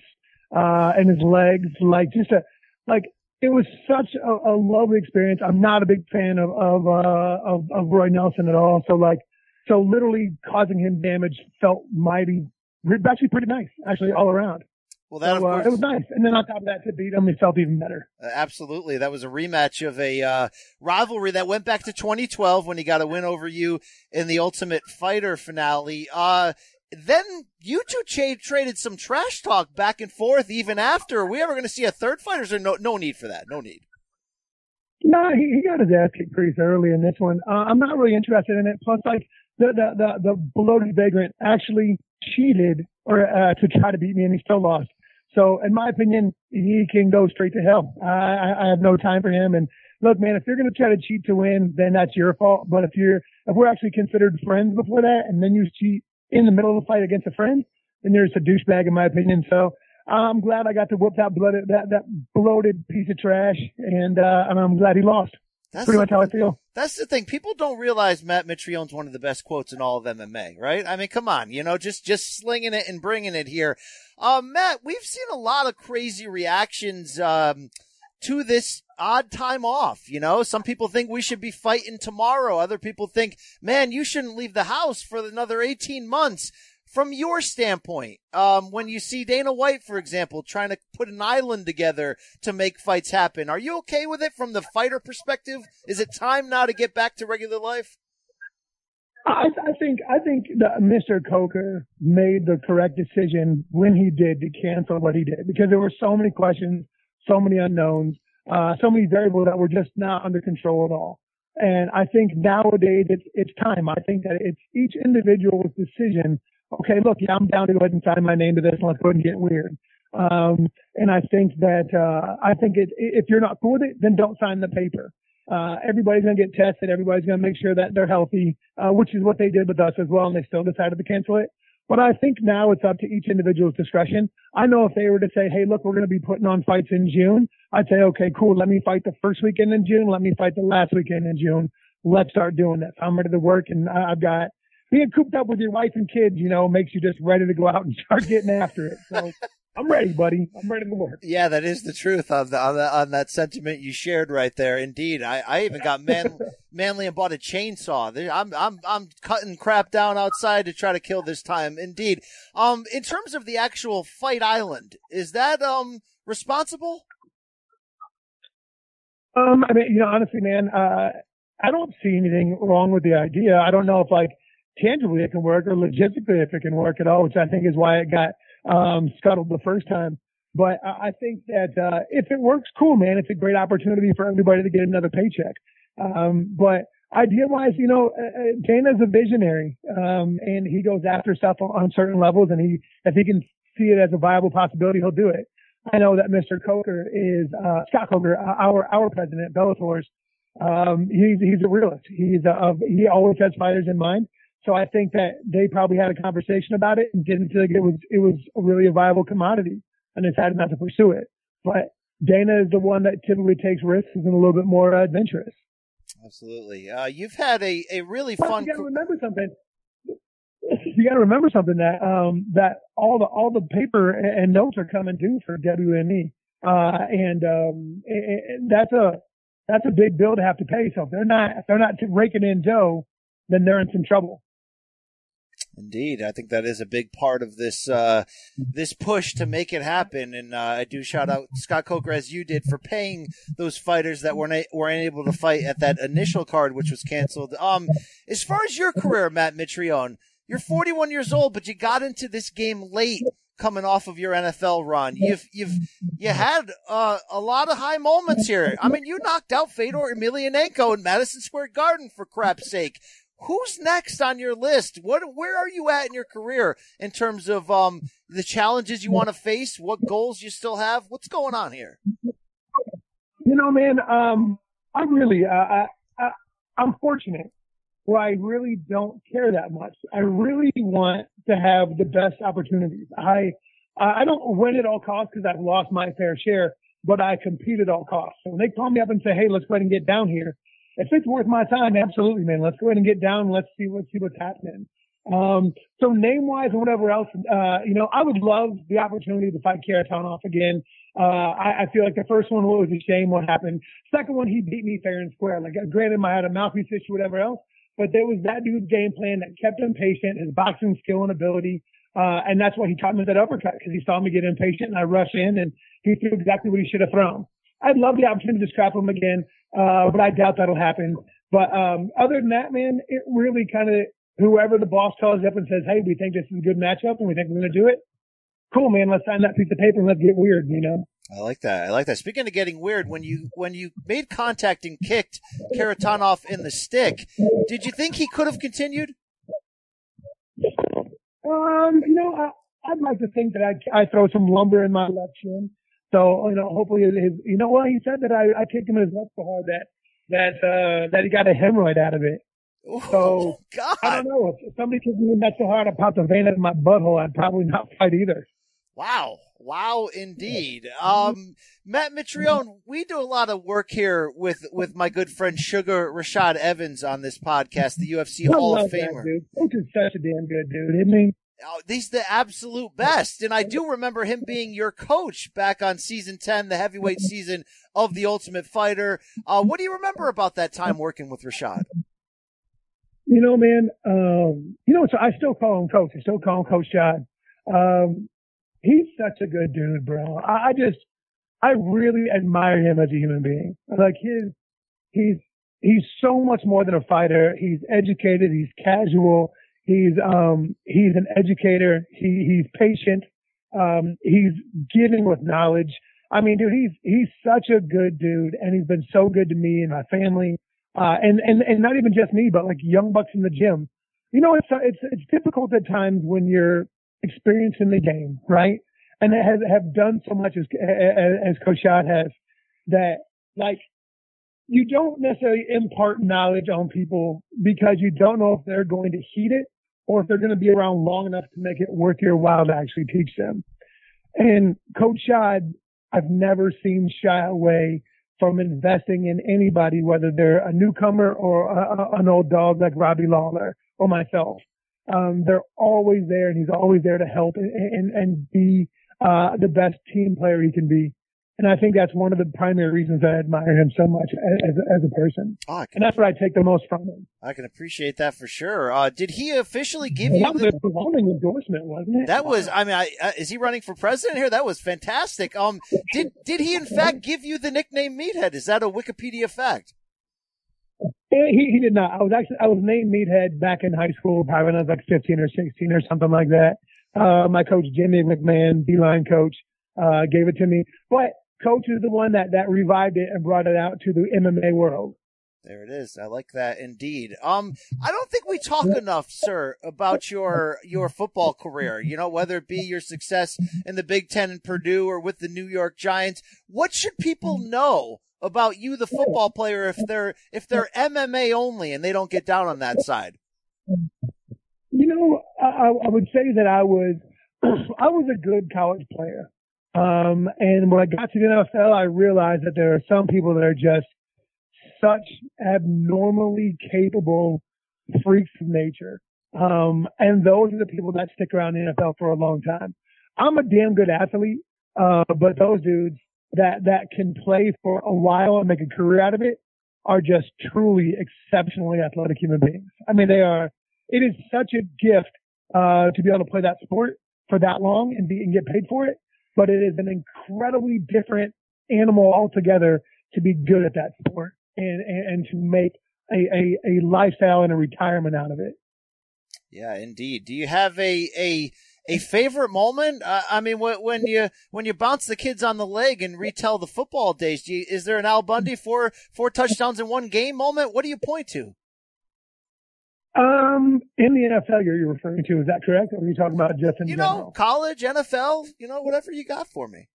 uh, and his legs, like just a like it was such a, a lovely experience. I'm not a big fan of of, uh, of of Roy Nelson at all, so like so literally causing him damage felt mighty actually pretty nice, actually all around. Well, that So, of uh, it was nice. And then on top of that, to beat him, it felt even better. Uh, absolutely. That was a rematch of a uh, rivalry that went back to 2012 when he got a win over you in the Ultimate Fighter finale. Uh, then you two cha- traded some trash talk back and forth even after. Are we ever going to see a third fight? Or is there no, no need for that? No need. No, he, he got his ass kicked pretty thoroughly in this one. Uh, I'm not really interested in it. Plus, like the the the, the bloated vagrant actually cheated or uh, to try to beat me, and he still lost. So, in my opinion, he can go straight to hell. I, I, have no time for him. And look, man, if you're going to try to cheat to win, then that's your fault. But if you're if we're actually considered friends before that, and then you cheat in the middle of the fight against a friend, then you're just a douchebag, in my opinion. So. I'm glad I got to whoop that blooded, that, that bloated piece of trash, and, uh, and I'm glad he lost. That's Pretty the- much how I feel. That's the thing. People don't realize Matt Mitrione's one of the best quotes in all of MMA, right? I mean, come on, you know, just just slinging it and bringing it here. Uh, Matt, we've seen a lot of crazy reactions um, to this odd time off. You know, some people think we should be fighting tomorrow. Other people think, man, you shouldn't leave the house for another eighteen months. From your standpoint, um, when you see Dana White, for example, trying to put an island together to make fights happen, are you okay with it from the fighter perspective? Is it time now to get back to regular life? I, I think I think that Mr. Coker made the correct decision when he did to cancel what he did because there were so many questions, so many unknowns, uh, so many variables that were just not under control at all. And I think nowadays it's it's time. I think that it's each individual's decision. Okay, look, yeah, I'm down to go ahead and sign my name to this, and let's go ahead and get weird. Um, and I think that uh, I think it, if you're not cool with it, then don't sign the paper. Uh, everybody's going to get tested. Everybody's going to make sure that they're healthy, uh, which is what they did with us as well. And they still decided to cancel it. But I think now it's up to each individual's discretion. I know if they were to say, Hey, look, we're going to be putting on fights in June. I'd say, okay, cool. Let me fight the first weekend in June. Let me fight the last weekend in June. Let's start doing this. I'm ready to work and I've got being cooped up with your wife and kids, you know, makes you just ready to go out and start getting after it. So I'm ready, buddy. I'm ready to work. Yeah, that is the truth on, the, on, the, on that sentiment you shared right there. Indeed, I, I even got man, manly and bought a chainsaw. I'm I'm I'm cutting crap down outside to try to kill this time. Indeed. Um, in terms of the actual fight island, is that um responsible? Um, I mean, you know, honestly, man, uh, I don't see anything wrong with the idea. I don't know if like tangibly it can work or logistically if it can work at all, which I think is why it got, um, scuttled the first time. But I think that, uh, if it works, cool, man. It's a great opportunity for everybody to get another paycheck. Um, but idea wise, you know, uh, uh, Dana's a visionary, um, and he goes after stuff on, certain levels and he, if he can see it as a viable possibility, he'll do it. I know that Mr. Coker is, uh, Scott Coker, uh, our, our president, Bellator's, um, he's, he's a realist. He's, uh, he always has fighters in mind. So I think that they probably had a conversation about it and didn't think it was, it was really a viable commodity and decided not to pursue it. But Dana is the one that typically takes risks and a little bit more uh, adventurous. Absolutely. Uh, you've had a, a really But fun. you got to remember something. You got to remember something that um, that all the all the paper and notes are coming due for WME, uh, and um, and that's a that's a big bill to have to pay. So if they're not if they're not raking in dough, then they're in some trouble. Indeed, I think that is a big part of this uh, this push to make it happen. And uh, I do shout out Scott Coker as you did for paying those fighters that weren't weren't able to fight at that initial card, which was canceled. Um, as far as your career, Matt Mitrione, you're 41 years old, but you got into this game late, coming off of your NFL run. You've you've you had uh, a lot of high moments here. I mean, you knocked out Fedor Emelianenko in Madison Square Garden for crap's sake. Who's next on your list? What, where are you at in your career in terms of um, the challenges you want to face? What goals you still have? What's going on here? You know, man, um, I'm really, uh, I, I, I'm fortunate where I really don't care that much. I really want to have the best opportunities. I, I don't win at all costs because I've lost my fair share, but I compete at all costs. So when they call me up and say, Hey, let's go ahead and get down here. If it's worth my time, absolutely, man. Let's go ahead and get down. Let's see, let's see what's happening. Um, so name wise and whatever else, uh, you know, I would love the opportunity to fight Kharitonov again. Uh, I, I feel like the first one was a shame what happened. Second one, he beat me fair and square. Like, granted, I had a mouthpiece issue, whatever else, but there was that dude's game plan that kept him patient, his boxing skill and ability. Uh, and that's why he taught me that uppercut because he saw me get impatient and I rush in and he threw exactly what he should have thrown. I'd love the opportunity to scrap him again, uh, but I doubt that'll happen. But, um, other than that, man, it really kind of, whoever the boss calls up and says, Hey, we think this is a good matchup and we think we're going to do it. Cool, man. Let's sign that piece of paper and let's get weird, you know? I like that. I like that. Speaking of getting weird, when you when you made contact and kicked Kharitonov in the stick, did you think he could have continued? Um, you know, I, I'd like to think that I, I throw some lumber in my left shin. So, you know, hopefully his, you know what? He said that I, I kicked him in his nuts so hard that, that, uh, that he got a hemorrhoid out of it. So, God. I don't know. If somebody kicked me in that so hard I popped a vein out of my butthole, I'd probably not fight either. Wow. Wow, indeed. Um, Matt Mitrione, we do a lot of work here with, with my good friend Sugar Rashad Evans on this podcast, the UFC I Hall of that Famer. dude. Coach is such a damn good dude, isn't he? Oh, he's the absolute best. And I do remember him being your coach back on season 10, the heavyweight season of The Ultimate Fighter. Uh, what do you remember about that time working with Rashad? You know, man, um, you know, so I still call him coach. I still call him Coach Shad. Um, he's such a good dude, bro. I, I just, I really admire him as a human being. Like his, he's, he's so much more than a fighter. He's educated. He's casual. He's, um, he's an educator. He, he's patient. Um, he's giving with knowledge. I mean, dude, he's, he's such a good dude and he's been so good to me and my family. Uh, and, and, and not even just me, but like young bucks in the gym. You know, it's, it's, it's difficult at times when you're experiencing the game, right? And have, have done so much as, as, as Coach Shad has that like you don't necessarily impart knowledge on people because you don't know if they're going to heed it or if they're going to be around long enough to make it worth your while to actually teach them. And Coach Shad, I've never seen shy away from investing in anybody, whether they're a newcomer or a, a, an old dog like Robbie Lawler or myself. Um, they're always there and he's always there to help and, and, and be, uh, the best team player he can be. And I think that's one of the primary reasons I admire him so much as, as a person. Oh, and that's what I take the most from him. I can appreciate that for sure. Uh, did he officially give that you was the, a belonging endorsement, wasn't it? that was, I mean, I, uh, is he running for president here? That was fantastic. Um, did, did he in fact give you the nickname Meathead? Is that a Wikipedia fact? He, he did not. I was actually, I was named Meathead back in high school, probably when I was like 15 or 16 or something like that. Uh, my coach, Jimmy McMahon, D-line coach, uh, gave it to me. But coach is the one that, that revived it and brought it out to the MMA world. There it is. I like that indeed. Um, I don't think we talk enough, sir, about your your football career. You know, whether it be your success in the Big Ten in Purdue or with the New York Giants. What should people know about you, the football player, if they're if they're MMA only and they don't get down on that side? You know, I, I would say that I was, I was a good college player. Um, and when I got to the NFL, I realized that there are some people that are just such abnormally capable freaks of nature. Um, and those are the people that stick around the NFL for a long time. I'm a damn good athlete, uh, but those dudes that, that can play for a while and make a career out of it are just truly exceptionally athletic human beings. I mean, they are, it is such a gift, uh, to be able to play that sport for that long and be, and get paid for it. But it is an incredibly different animal altogether to be good at that sport and, and, and to make a, a, a lifestyle and a retirement out of it. Yeah, indeed. Do you have a a a favorite moment? Uh, I mean, when, when you when you bounce the kids on the leg and retell the football days, you, is there an Al Bundy four four touchdowns in one game moment? What do you point to? Um, in the NFL, you're, you're referring to, is that correct? Or are you talking about just in You general? know, college, NFL, you know, whatever you got for me.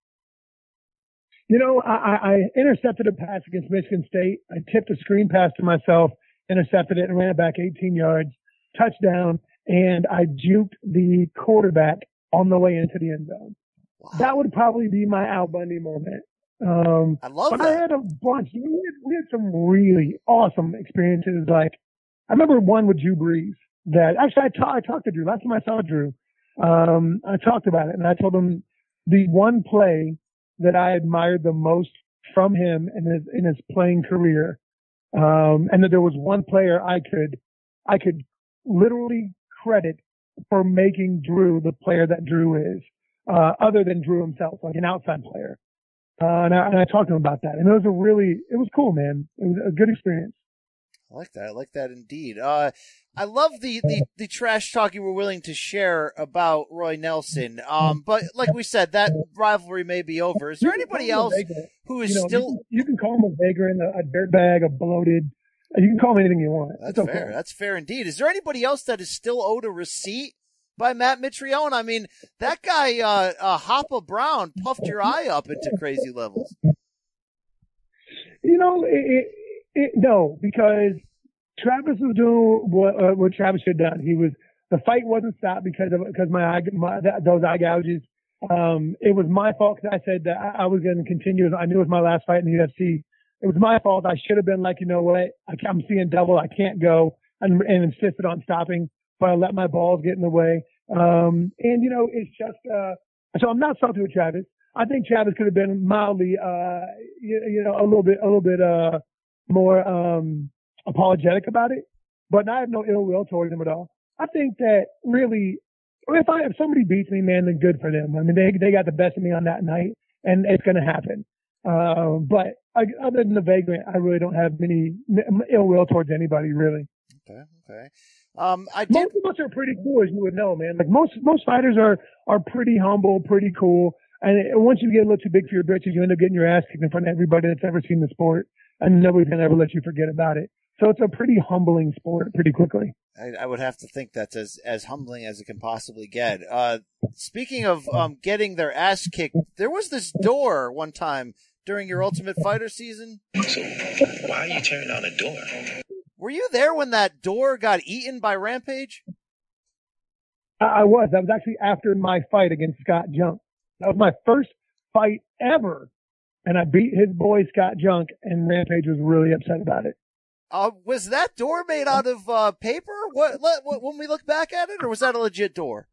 You know, I, I intercepted a pass against Michigan State. I tipped a screen pass to myself, intercepted it, and ran it back 18 yards, touchdown, and I juked the quarterback on the way into the end zone. That would probably be my Al Bundy moment. Um, I love but that. I had a bunch. We had, we had some really awesome experiences. Like I remember one with Drew Brees that actually I, ta- I talked to Drew last time I saw Drew. Um, I talked about it and I told him the one play that I admired the most from him in his in his playing career, um, and that there was one player I could I could literally credit for making Drew the player that Drew is, uh, other than Drew himself, like an outside player. Uh, and I, and I talked to him about that and it was a really, it was cool, man. It was a good experience. I like that. I like that indeed. Uh, I love the, the, the trash talk you were willing to share about Roy Nelson. Um, but like we said, that rivalry may be over. Is there anybody else who is You know, still? you, can- you can call him a vagrant, a, a dirtbag, a bloated. You can call him anything you want. That's okay. fair. That's fair indeed. Is there anybody else that is still owed a receipt by Matt Mitrione? I mean, that guy, uh, uh, Hapa Browne puffed your eye up into crazy levels. You know, it, it, it, no, because Travis was doing what, uh, what Travis should have done. He was the fight wasn't stopped because of because my, eye, my that, those eye gouges. Um, it was my fault because I said that I, I was going to continue. I knew it was my last fight in the UFC. It was my fault. I should have been like, you know what? I, I'm seeing double. I can't go and, and insisted on stopping, but I let my balls get in the way. Um, and you know, it's just, uh, so I'm not salty with Travis. I think Travis could have been mildly, uh, you, you know, a little bit, a little bit, uh, more, um, apologetic about it, but I have no ill will towards him at all. I think that really, if I, if somebody beats me, man, then good for them. I mean, they, they got the best of me on that night and it's going to happen. Uh, but I, other than the vagrant, I really don't have any ill will towards anybody really. Okay. Okay. Um, I did. Most of us are pretty cool, as you would know, man. Like most most fighters are are pretty humble, pretty cool. And once you get a little too big for your britches, you end up getting your ass kicked in front of everybody that's ever seen the sport, and nobody's gonna ever let you forget about it. So it's a pretty humbling sport, pretty quickly. I, I would have to think that's as, as humbling as it can possibly get. Uh, speaking of um, getting their ass kicked, there was this door one time during your Ultimate Fighter season. So why are you tearing down the door? Were you there when that door got eaten by Rampage? I, I was. That was actually after my fight against Scott Junk. That was my first fight ever, and I beat his boy Scott Junk, and Rampage was really upset about it. Uh, was that door made out of uh, paper? What, what? When we look back at it, or was that a legit door?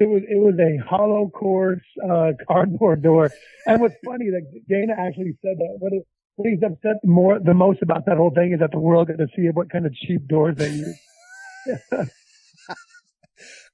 It was it was a hollow course uh, cardboard door. And what's funny, that Dana actually said that. What, it, what he's upset more the most about that whole thing is that the world got to see what kind of cheap doors they use.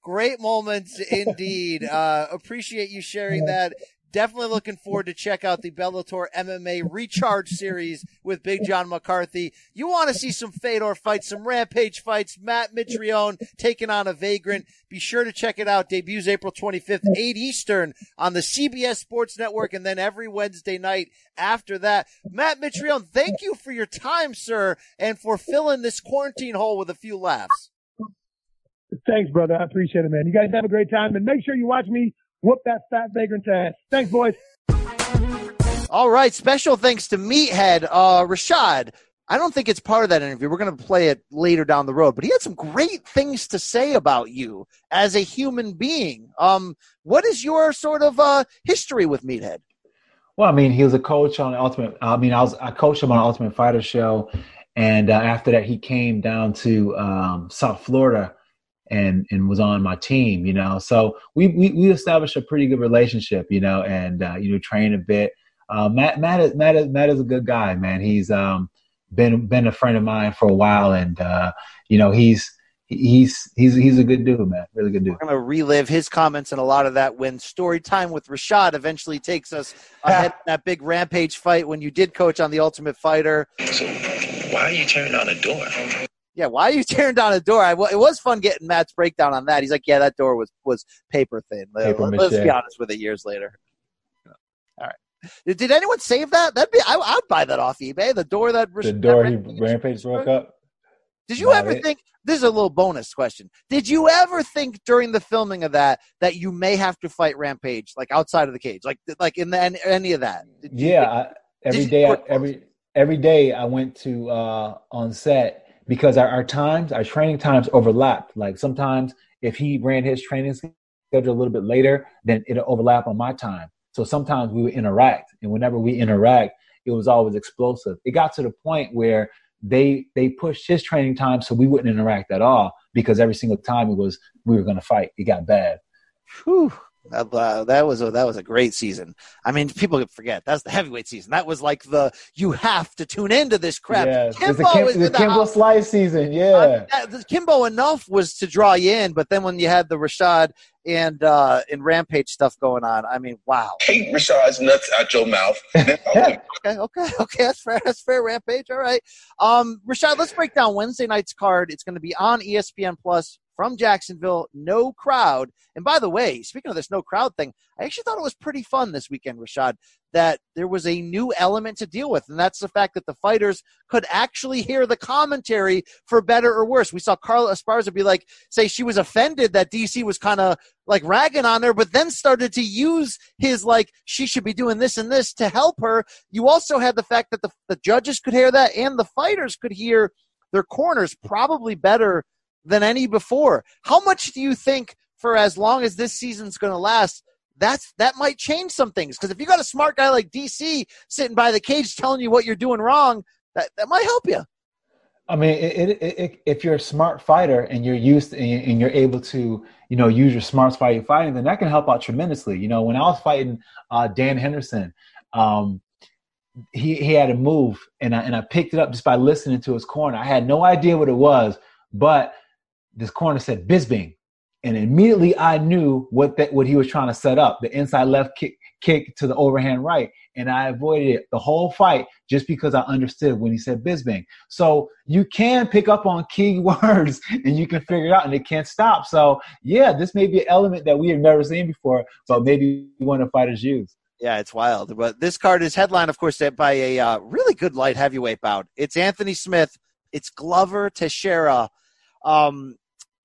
Great moments indeed. Uh, appreciate you sharing that. Definitely looking forward to check out the Bellator MMA Recharge series with Big John McCarthy. You want to see some Fedor fights, some Rampage fights, Matt Mitrione taking on a Vagrant. Be sure to check it out. Debuts April 25th, 8 Eastern on the CBS Sports Network and then every Wednesday night after that. Matt Mitrione, thank you for your time, sir, and for filling this quarantine hole with a few laughs. Thanks, brother. I appreciate it, man. You guys have a great time, and make sure you watch me whoop that fat vagrant's ass. Thanks, boys. All right. Special thanks to Meathead, uh, Rashad. I don't think it's part of that interview. We're going to play it later down the road, but he had some great things to say about you as a human being. Um, what is your sort of, uh, history with Meathead? Well, I mean, he was a coach on Ultimate. I mean, I was I coached him on Ultimate Fighter show, and uh, after that, he came down to um, South Florida and and was on my team. You know, so we we, we established a pretty good relationship. You know, and uh, you know, trained a bit. Uh, Matt Matt is, Matt is Matt is a good guy, man. He's um been been a friend of mine for a while, and uh, you know, he's he's he's he's a good dude, man. Really good dude. We're going to relive his comments and a lot of that when story time with Rashad eventually takes us ahead in that big rampage fight when you did coach on the Ultimate Fighter. So why are you tearing down the door? Yeah, why are you tearing down a door? I, it was fun getting Matt's breakdown on that. He's like, yeah, that door was was paper thin. Paper Let, us be honest with it. Years later. All right. Did, anyone save that? That'd be. I, I'd buy that off eBay. The door that The door he Rampage broke up. Did you Not ever it. think? This is a little bonus question. Did you ever think during the filming of that that you may have to fight Rampage, like outside of the cage, like like in the any, any of that? Did Yeah, think- I, every you I, every every day I went to uh, on set because our, our times, our training times overlapped. Like sometimes if he ran his training schedule a little bit later, then it'll overlap on my time. So sometimes we would interact, and whenever we interact, it was always explosive. It got to the point where they they pushed his training time so we wouldn't interact at all because every single time it was we were going to fight. It got bad. Whew. Uh, that was a, that was a great season. I mean, people could forget that's the heavyweight season. That was like the you have to tune into this crap. Yeah, Kimbo the, Kim, is the in the Kimbo house. Slice season. Yeah. I mean, that- the Kimbo enough was to draw you in, but then when you had the Rashad and uh, and Rampage stuff going on, I mean, wow. Hate Rashad's nuts out your mouth. okay, okay, okay. That's fair. That's fair. Rampage. All right. Um, Rashad, let's break down Wednesday night's card. It's going to be on ESPN Plus from Jacksonville. No crowd. And by the way, speaking of this no crowd thing, I actually thought it was pretty fun this weekend, Rashad. That there was a new element to deal with, and that's the fact that the fighters could actually hear the commentary for better or worse. We saw Carla Esparza be like, say she was offended that DC was kind of like ragging on her, but then started to use his like she should be doing this and this to help her. You also had the fact that the, the judges could hear that and the fighters could hear their corners probably better than any before. How much do you think for as long as this season's going to last? That's that might change some things because if you got a smart guy like DC sitting by the cage telling you what you're doing wrong, that that might help you. I mean, it, it, it, if you're a smart fighter and you're used to, and you're able to, you know, use your smarts while you're fighting, then that can help out tremendously. You know, when I was fighting uh, Dan Henderson, um, he he had a move, and I and I picked it up just by listening to his corner. I had no idea what it was, but this corner said Bisping, and immediately I knew what that what he was trying to set up the inside left kick kick to the overhand right, and I avoided it the whole fight just because I understood when he said Bisping. So you can pick up on key words and you can figure it out, and it can't stop. So yeah, this may be an element that we have never seen before, but maybe one of fighters use. Yeah, it's wild. But this card is headlined, of course, by a uh, really good light heavyweight bout. It's Anthony Smith. It's Glover Teixeira. Um,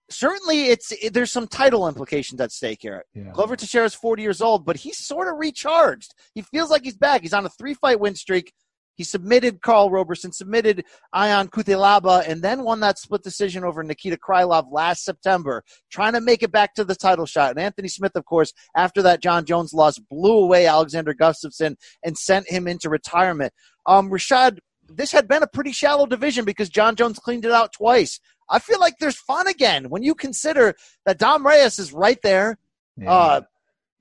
certainly, it's it, there's some title implications at stake here. Yeah. Glover Teixeira is 40 years old, but he's sort of recharged. He feels like he's back. He's on a three fight win streak. He submitted Karl Roberson, submitted Ion Cutelaba, and then won that split decision over Nikita Krylov last September, trying to make it back to the title shot. And Anthony Smith, of course, after that Jon Jones loss, blew away Alexander Gustafsson and sent him into retirement. Um, Rashad, this had been a pretty shallow division because Jon Jones cleaned it out twice. I feel like there's fun again when you consider that Dom Reyes is right there, uh,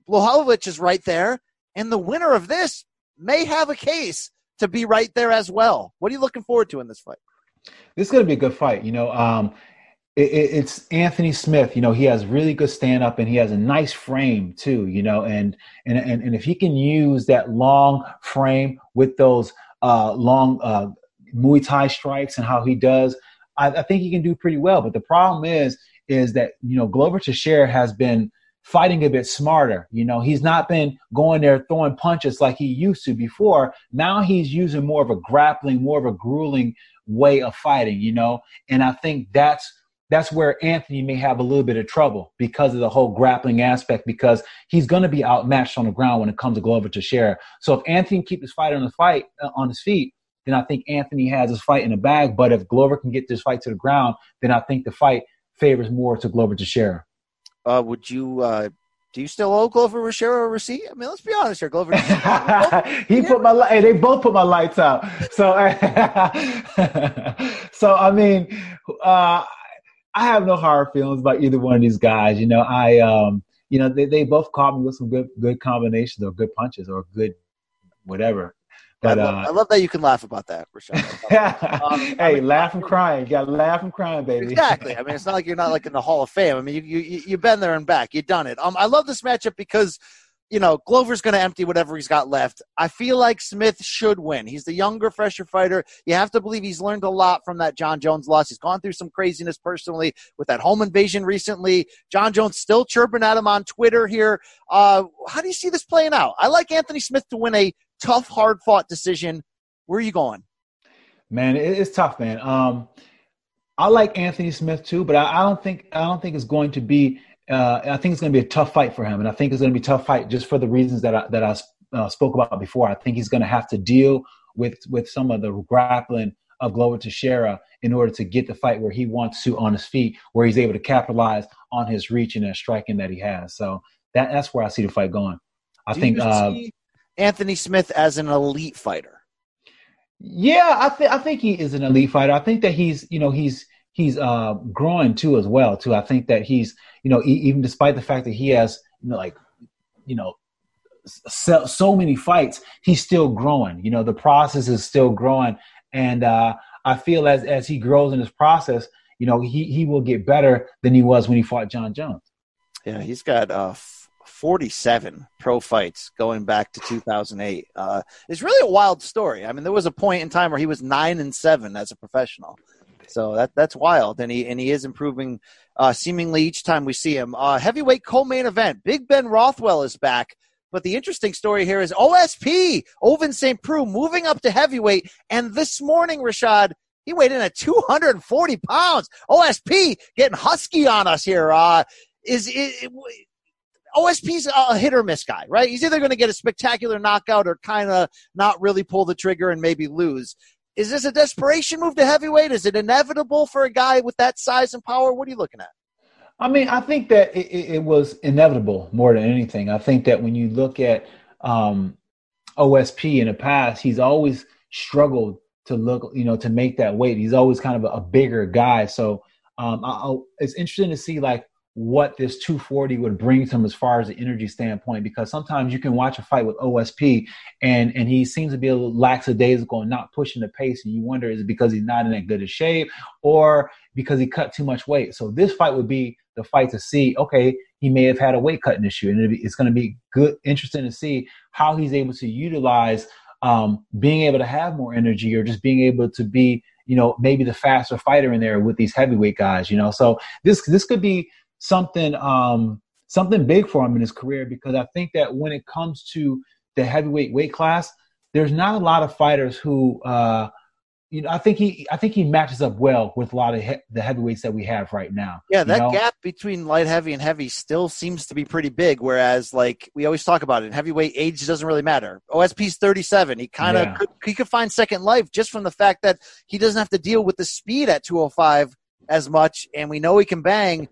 Blachowicz is right there, and the winner of this may have a case to be right there as well. What are you looking forward to in this fight? This is going to be a good fight. You know, um, it, it, it's Anthony Smith. You know, he has really good stand up and he has a nice frame too. You know, and and and, and if he can use that long frame with those uh, long uh, Muay Thai strikes and how he does, I, I think he can do pretty well. But the problem is, is that you know Glover Teixeira has been fighting a bit smarter. You know, he's not been going there throwing punches like he used to before. Now he's using more of a grappling, more of a grueling way of fighting, you know? And I think that's that's where Anthony may have a little bit of trouble because of the whole grappling aspect, because he's going to be outmatched on the ground when it comes to Glover Teixeira. So if Anthony can keep his fight on the fight uh, on his feet, then I think Anthony has his fight in the bag. But if Glover can get this fight to the ground, then I think the fight favors more to Glover Teixeira. Uh, would you? Uh, do you still owe Glover Teixeira a receipt? I mean, let's be honest here, Glover. he put my light. They both put my lights out. So, so I mean, uh, I have no hard feelings about either one of these guys. You know, I, um, you know, they, they both caught me with some good good combinations or good punches or good whatever. But I, love, uh, I love that you can laugh about that, Rashad. Um, hey, I mean, laugh and crying. You got to laugh and crying, baby. Exactly. I mean, it's not like you're not like in the Hall of Fame. I mean, you you you've been there and back. You've done it. Um, I love this matchup because you know Glover's going to empty whatever he's got left. I feel like Smith should win. He's the younger, fresher fighter. You have to believe he's learned a lot from that Jon Jones loss. He's gone through some craziness personally with that home invasion recently. Jon Jones still chirping at him on Twitter here. Uh, how do you see this playing out? I like Anthony Smith to win a tough, hard fought decision. Where are you going? Man, it's tough, man. Um, I like Anthony Smith too, but I, I don't think I don't think it's going to be. Uh, I think it's going to be a tough fight for him, and I think it's going to be a tough fight just for the reasons that I, that I uh, spoke about before. I think he's going to have to deal with with some of the grappling of Glover Teixeira in order to get the fight where he wants to on his feet, where he's able to capitalize on his reach and that striking that he has. So that that's where I see the fight going. I Do think. you Uh, see Anthony Smith as an elite fighter. Yeah, I think I think he is an elite fighter. I think that he's you know he's he's uh, growing too as well too. I think that he's you know e- even despite the fact that he has you know like you know so, so many fights, he's still growing. You know, the process is still growing, and uh, I feel as as he grows in this process, you know, he he will get better than he was when he fought Jon Jones. Yeah, he's got uh, 47 pro fights going back to 2008. Uh, it's really a wild story. I mean, there was a point in time where he was nine and seven as a professional. So that that's wild, and he and he is improving uh, seemingly each time we see him. Uh, heavyweight co-main event: Big Ben Rothwell is back. But the interesting story here is OSP Ovince St. Preux moving up to heavyweight, and this morning, Rashad, he weighed in at 240 pounds. OSP getting husky on us here. Uh, is it, OSP's a hit or miss guy, right? He's either going to get a spectacular knockout or kind of not really pull the trigger and maybe lose. Is this a desperation move to heavyweight? Is it inevitable for a guy with that size and power? What are you looking at? I mean, I think that it, it was inevitable more than anything. I think that when you look at um, OSP in the past, he's always struggled to look, you know, to make that weight. He's always kind of a, a bigger guy. So um, I, it's interesting to see like what this 240 would bring to him as far as the energy standpoint because sometimes you can watch a fight with OSP and and he seems to be a little lackadaisical and not pushing the pace and you wonder is it because he's not in that good of shape or because he cut too much weight? So this fight would be the fight to see okay he may have had a weight cutting issue and it's going to be good interesting to see how he's able to utilize um, being able to have more energy or just being able to be you know maybe the faster fighter in there with these heavyweight guys you know? So this this could be something um, something big for him in his career because I think that when it comes to the heavyweight weight class, there's not a lot of fighters who uh, you know, I think he, I think he matches up well with a lot of he- the heavyweights that we have right now. Yeah, that know? gap between light heavy and heavy still seems to be pretty big. Whereas, like we always talk about it, heavyweight age doesn't really matter. OSP's thirty seven. He kind of Yeah. could, he could find second life just from the fact that he doesn't have to deal with the speed at two hundred five as much, and we know he can bang.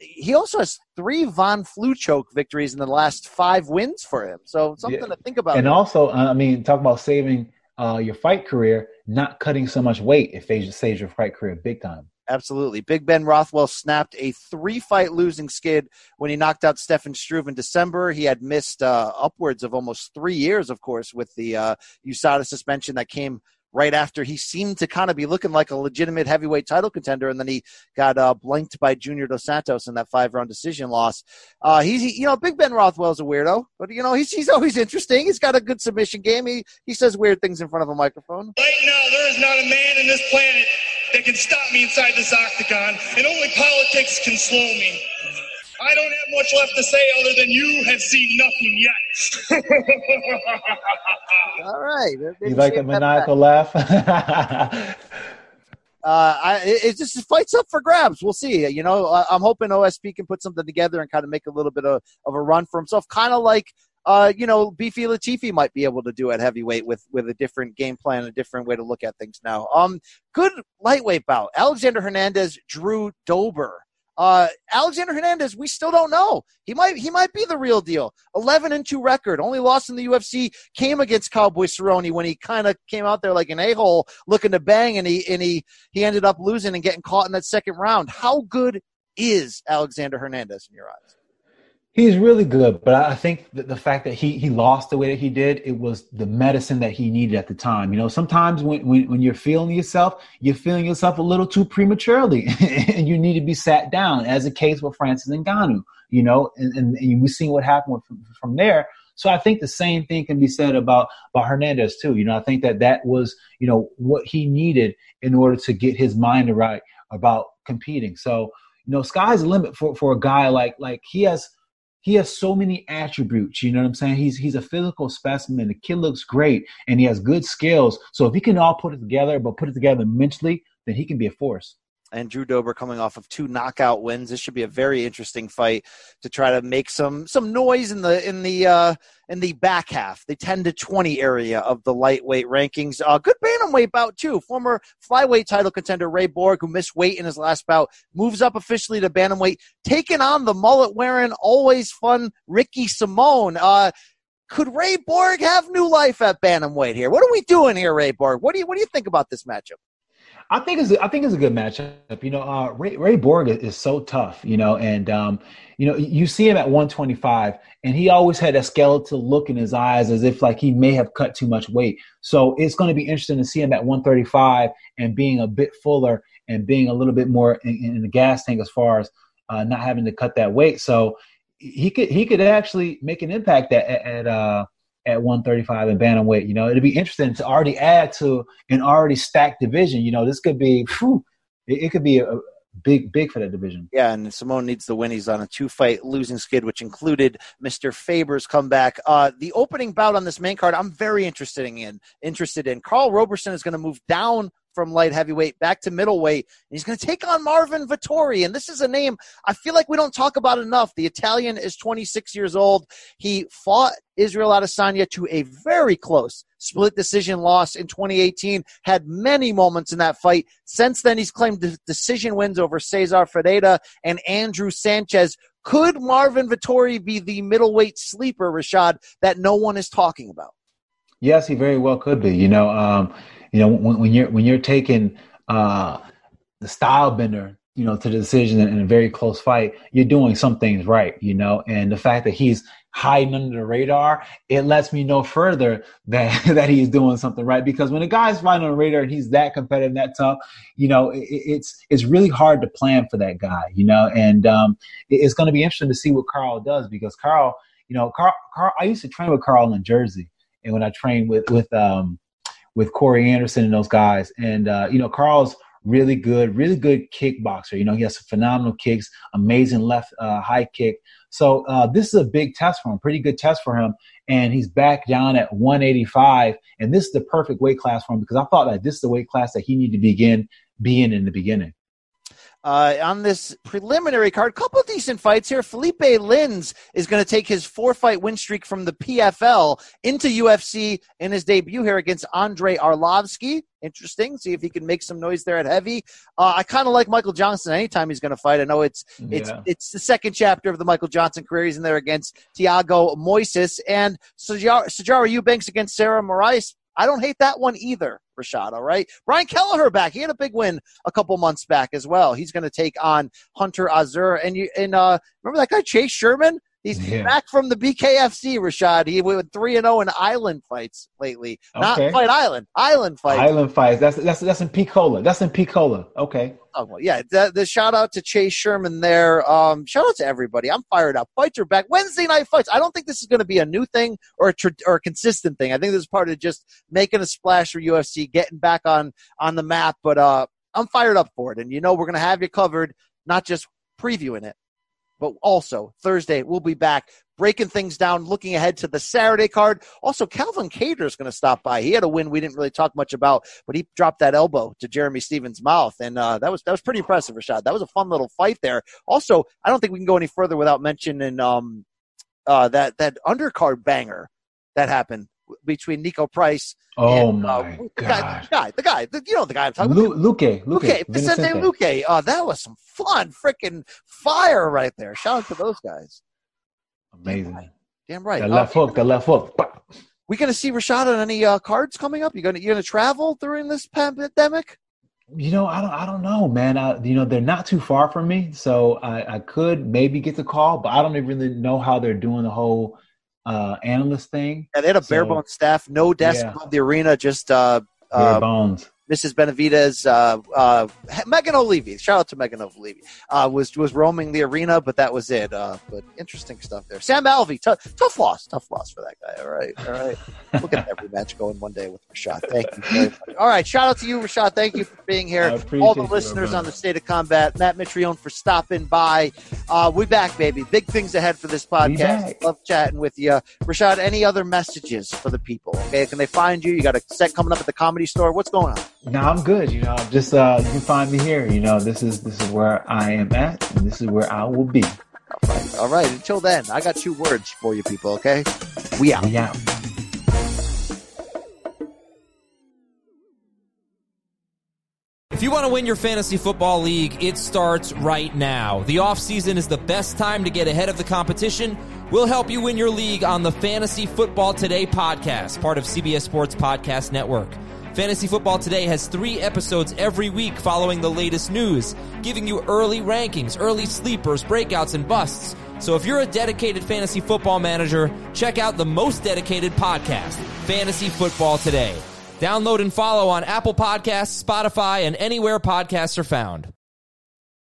He also has three Von Flue choke victories in the last five wins for him. So something to think about. And there. also, uh, I mean, talk about saving uh, your fight career, not cutting so much weight. It saves, saves your fight career big time. Absolutely. Big Ben Rothwell snapped a three fight losing skid when he knocked out Stefan Struve in December. He had missed uh, upwards of almost three years, of course, with the uh, USADA suspension that came right after he seemed to kind of be looking like a legitimate heavyweight title contender, and then he got uh, blanked by Junior Dos Santos in that five round decision loss. Uh, he's, he, you know, Big Ben Rothwell's a weirdo, but you know, he's he's always interesting. He's got a good submission game. He he says weird things in front of a microphone. Right now, there is not a man in this planet that can stop me inside this octagon, and only politics can slow me. I don't have much left to say other than you have seen nothing yet. All right. You like a maniacal laugh? uh, I, it, it just fights up for grabs. We'll see. You know, I, I'm hoping OSP can put something together and kind of make a little bit of, of a run for himself, kind of like. Uh, you know, Beefy Latifi might be able to do at heavyweight with with a different game plan, a different way to look at things now. Um, good lightweight bout: Alexander Hernandez, Drew Dober. Uh, Alexander Hernandez, we still don't know. He might he might be the real deal. Eleven and two record, only lost in the UFC came against Cowboy Cerrone when he kind of came out there like an a hole looking to bang, and he and he he ended up losing and getting caught in that second round. How good is Alexander Hernandez in your eyes? He's really good, but I think that the fact that he he lost the way that he did, it was the medicine that he needed at the time. You know, sometimes when when, when you're feeling yourself, you're feeling yourself a little too prematurely, and you need to be sat down, as the case with Francis Ngannou. You know, and, and, and we've seen what happened from, from there. So I think the same thing can be said about about Hernandez too. You know, I think that that was you know what he needed in order to get his mind right about competing. So you know, sky's the limit for for a guy like like he has he has so many attributes. You know what I'm saying? He's he's a physical specimen. The kid looks great, and he has good skills. So if he can all put it together, but put it together mentally, then he can be a force. And Drew Dober coming off of two knockout wins. This should be a very interesting fight to try to make some some noise in the in the uh, in the back half, the ten to twenty area of the lightweight rankings. Uh, good bantamweight bout too. Former flyweight title contender Ray Borg, who missed weight in his last bout, moves up officially to bantamweight, taking on the mullet wearing, always fun Ricky Simón. Uh, could Ray Borg have new life at bantamweight here? What are we doing here, Ray Borg? What do you what do you think about this matchup? I think it's a, I think it's a good matchup. You know, uh, Ray, Ray Borg is, is so tough. You know, and um, you know you see him at 125, and he always had a skeletal look in his eyes, as if like he may have cut too much weight. So it's going to be interesting to see him at 135 and being a bit fuller and being a little bit more in, in the gas tank as far as uh, not having to cut that weight. So he could he could actually make an impact at at uh, at 135 and bantamweight. You know, it'd be interesting to already add to an already stacked division. You know, this could be whew, it, it, could be a, a, big big for that division. Yeah, and Simón needs the win. He's on a two fight losing skid, which included Mr. Faber's comeback. Uh, the opening bout on this main card, I'm very interested in. Interested in. Karl Roberson is going to move down from light heavyweight back to middleweight. And he's going to take on Marvin Vettori. And this is a name I feel like we don't talk about enough. The Italian is 26 years old. He fought Israel Adesanya to a very close split decision loss in 2018. Had many moments in that fight. Since then, he's claimed decision wins over Cesar Ferreira and Andrew Sanchez. Could Marvin Vettori be the middleweight sleeper, Rashad, that no one is talking about? Yes, he very well could be. You know, um, you know, when, when you're when you're taking uh, the style bender, you know, to the decision in a very close fight, you're doing some things right, you know. And the fact that he's hiding under the radar, it lets me know further that that he's doing something right. Because when a guy's fighting on the radar and he's that competitive, that tough, you know, it, it's it's really hard to plan for that guy, you know. And um, it, it's going to be interesting to see what Karl does because Karl, you know, Karl, Karl, I used to train with Karl in Jersey, and when I trained with with um, with Corey Anderson and those guys. And uh, you know, Karl's really good, really good kickboxer. You know, he has some phenomenal kicks, amazing left uh, high kick. So uh, this is a big test for him, pretty good test for him. And he's back down at 185, and this is the perfect weight class for him because I thought that this is the weight class that he needed to begin being in the beginning. Uh, on this preliminary card, couple decent fights here. Felipe Lins is going to take his four fight win streak from the PFL into UFC in his debut here against Andrei Arlovski. Interesting. See if he can make some noise there at heavy. Uh, I kind of like Michael Johnson anytime he's going to fight. I know it's it's yeah. it's the second chapter of the Michael Johnson career. He's in there against Thiago Moises and Sijara Eubanks against Sarah Moras. I don't hate that one either, Rashad. All right. Brian Kelleher back. He had a big win a couple months back as well. He's going to take on Hunter Azure. And you and uh, remember that guy Chase Sherman? He's yeah. back from the BKFC, Rashad. He went three and zero oh in island fights lately. Okay. Not fight island, island fights. Island fights. That's that's that's in Picola. That's in Picola. Okay. Oh well, yeah. The, the, shout out to Chase Sherman there. Um, shout out to everybody. I'm fired up. Fights are back. Wednesday night fights. I don't think this is going to be a new thing or a tra- or a consistent thing. I think this is part of just making a splash for UFC, getting back on on the map. But uh, I'm fired up for it, and you know we're going to have you covered, not just previewing it, but also Thursday, we'll be back breaking things down, looking ahead to the Saturday card. Also, Calvin Kattar is going to stop by. He had a win we didn't really talk much about, but he dropped that elbow to Jeremy Stephens' mouth, and uh, that was that was pretty impressive, Rashad. That was a fun little fight there. Also, I don't think we can go any further without mentioning um, uh, that that undercard banger that happened between Niko Price. Oh and, my uh, the guy, the guy, the guy, the, you know the guy I'm talking Lu- about. Luque, Luque, Luque, Vicente Luque. Uh, that was some fun, freaking fire right there. Shout out to those guys. Amazing. Damn right. Damn right. The left uh, hook, the left hook. We gonna see Rashad on any uh, cards coming up? You gonna you gonna travel during this pandemic? You know, I don't, I don't know, man. I, you know, they're not too far from me, so I, I could maybe get the call, but I don't even really know how they're doing the whole uh, analyst thing. Yeah, they had a So- bare bones staff, no desk Yeah. above the arena, just uh, Bare uh, bones. Mrs. Benavides, uh, uh, Megan Olivi. Shout out to Megan Olivi. Uh, was was roaming the arena, but that was it. Uh, but interesting stuff there. Sam Alvey, tough, tough loss, tough loss for that guy. All right, all right. We'll get every match going one day with Rashad. Thank you very much. All right, shout out to you, Rashad. Thank you for being here. All the listeners on the State of Combat, Matt Mitrione for stopping by. Uh, we back, baby. Big things ahead for this podcast. Love chatting with you, Rashad. Any other messages for the people? Okay, can they find you? You got a set coming up at the Comedy Store. What's going on? No, I'm good. You know, I'm just uh, you can find me here. You know, this is this is where I am at, and this is where I will be. All right. Until then, I got two words for you people, okay? We out. We out. If you want to win your fantasy football league, it starts right now. The offseason is the best time to get ahead of the competition We'll help you win your league on the Fantasy Football Today podcast, part of CBS Sports Podcast Network. Fantasy Football Today has three episodes every week following the latest news, giving you early rankings, early sleepers, breakouts, and busts. So if you're a dedicated fantasy football manager, check out the most dedicated podcast, Fantasy Football Today. Download and follow on Apple Podcasts, Spotify, and anywhere podcasts are found.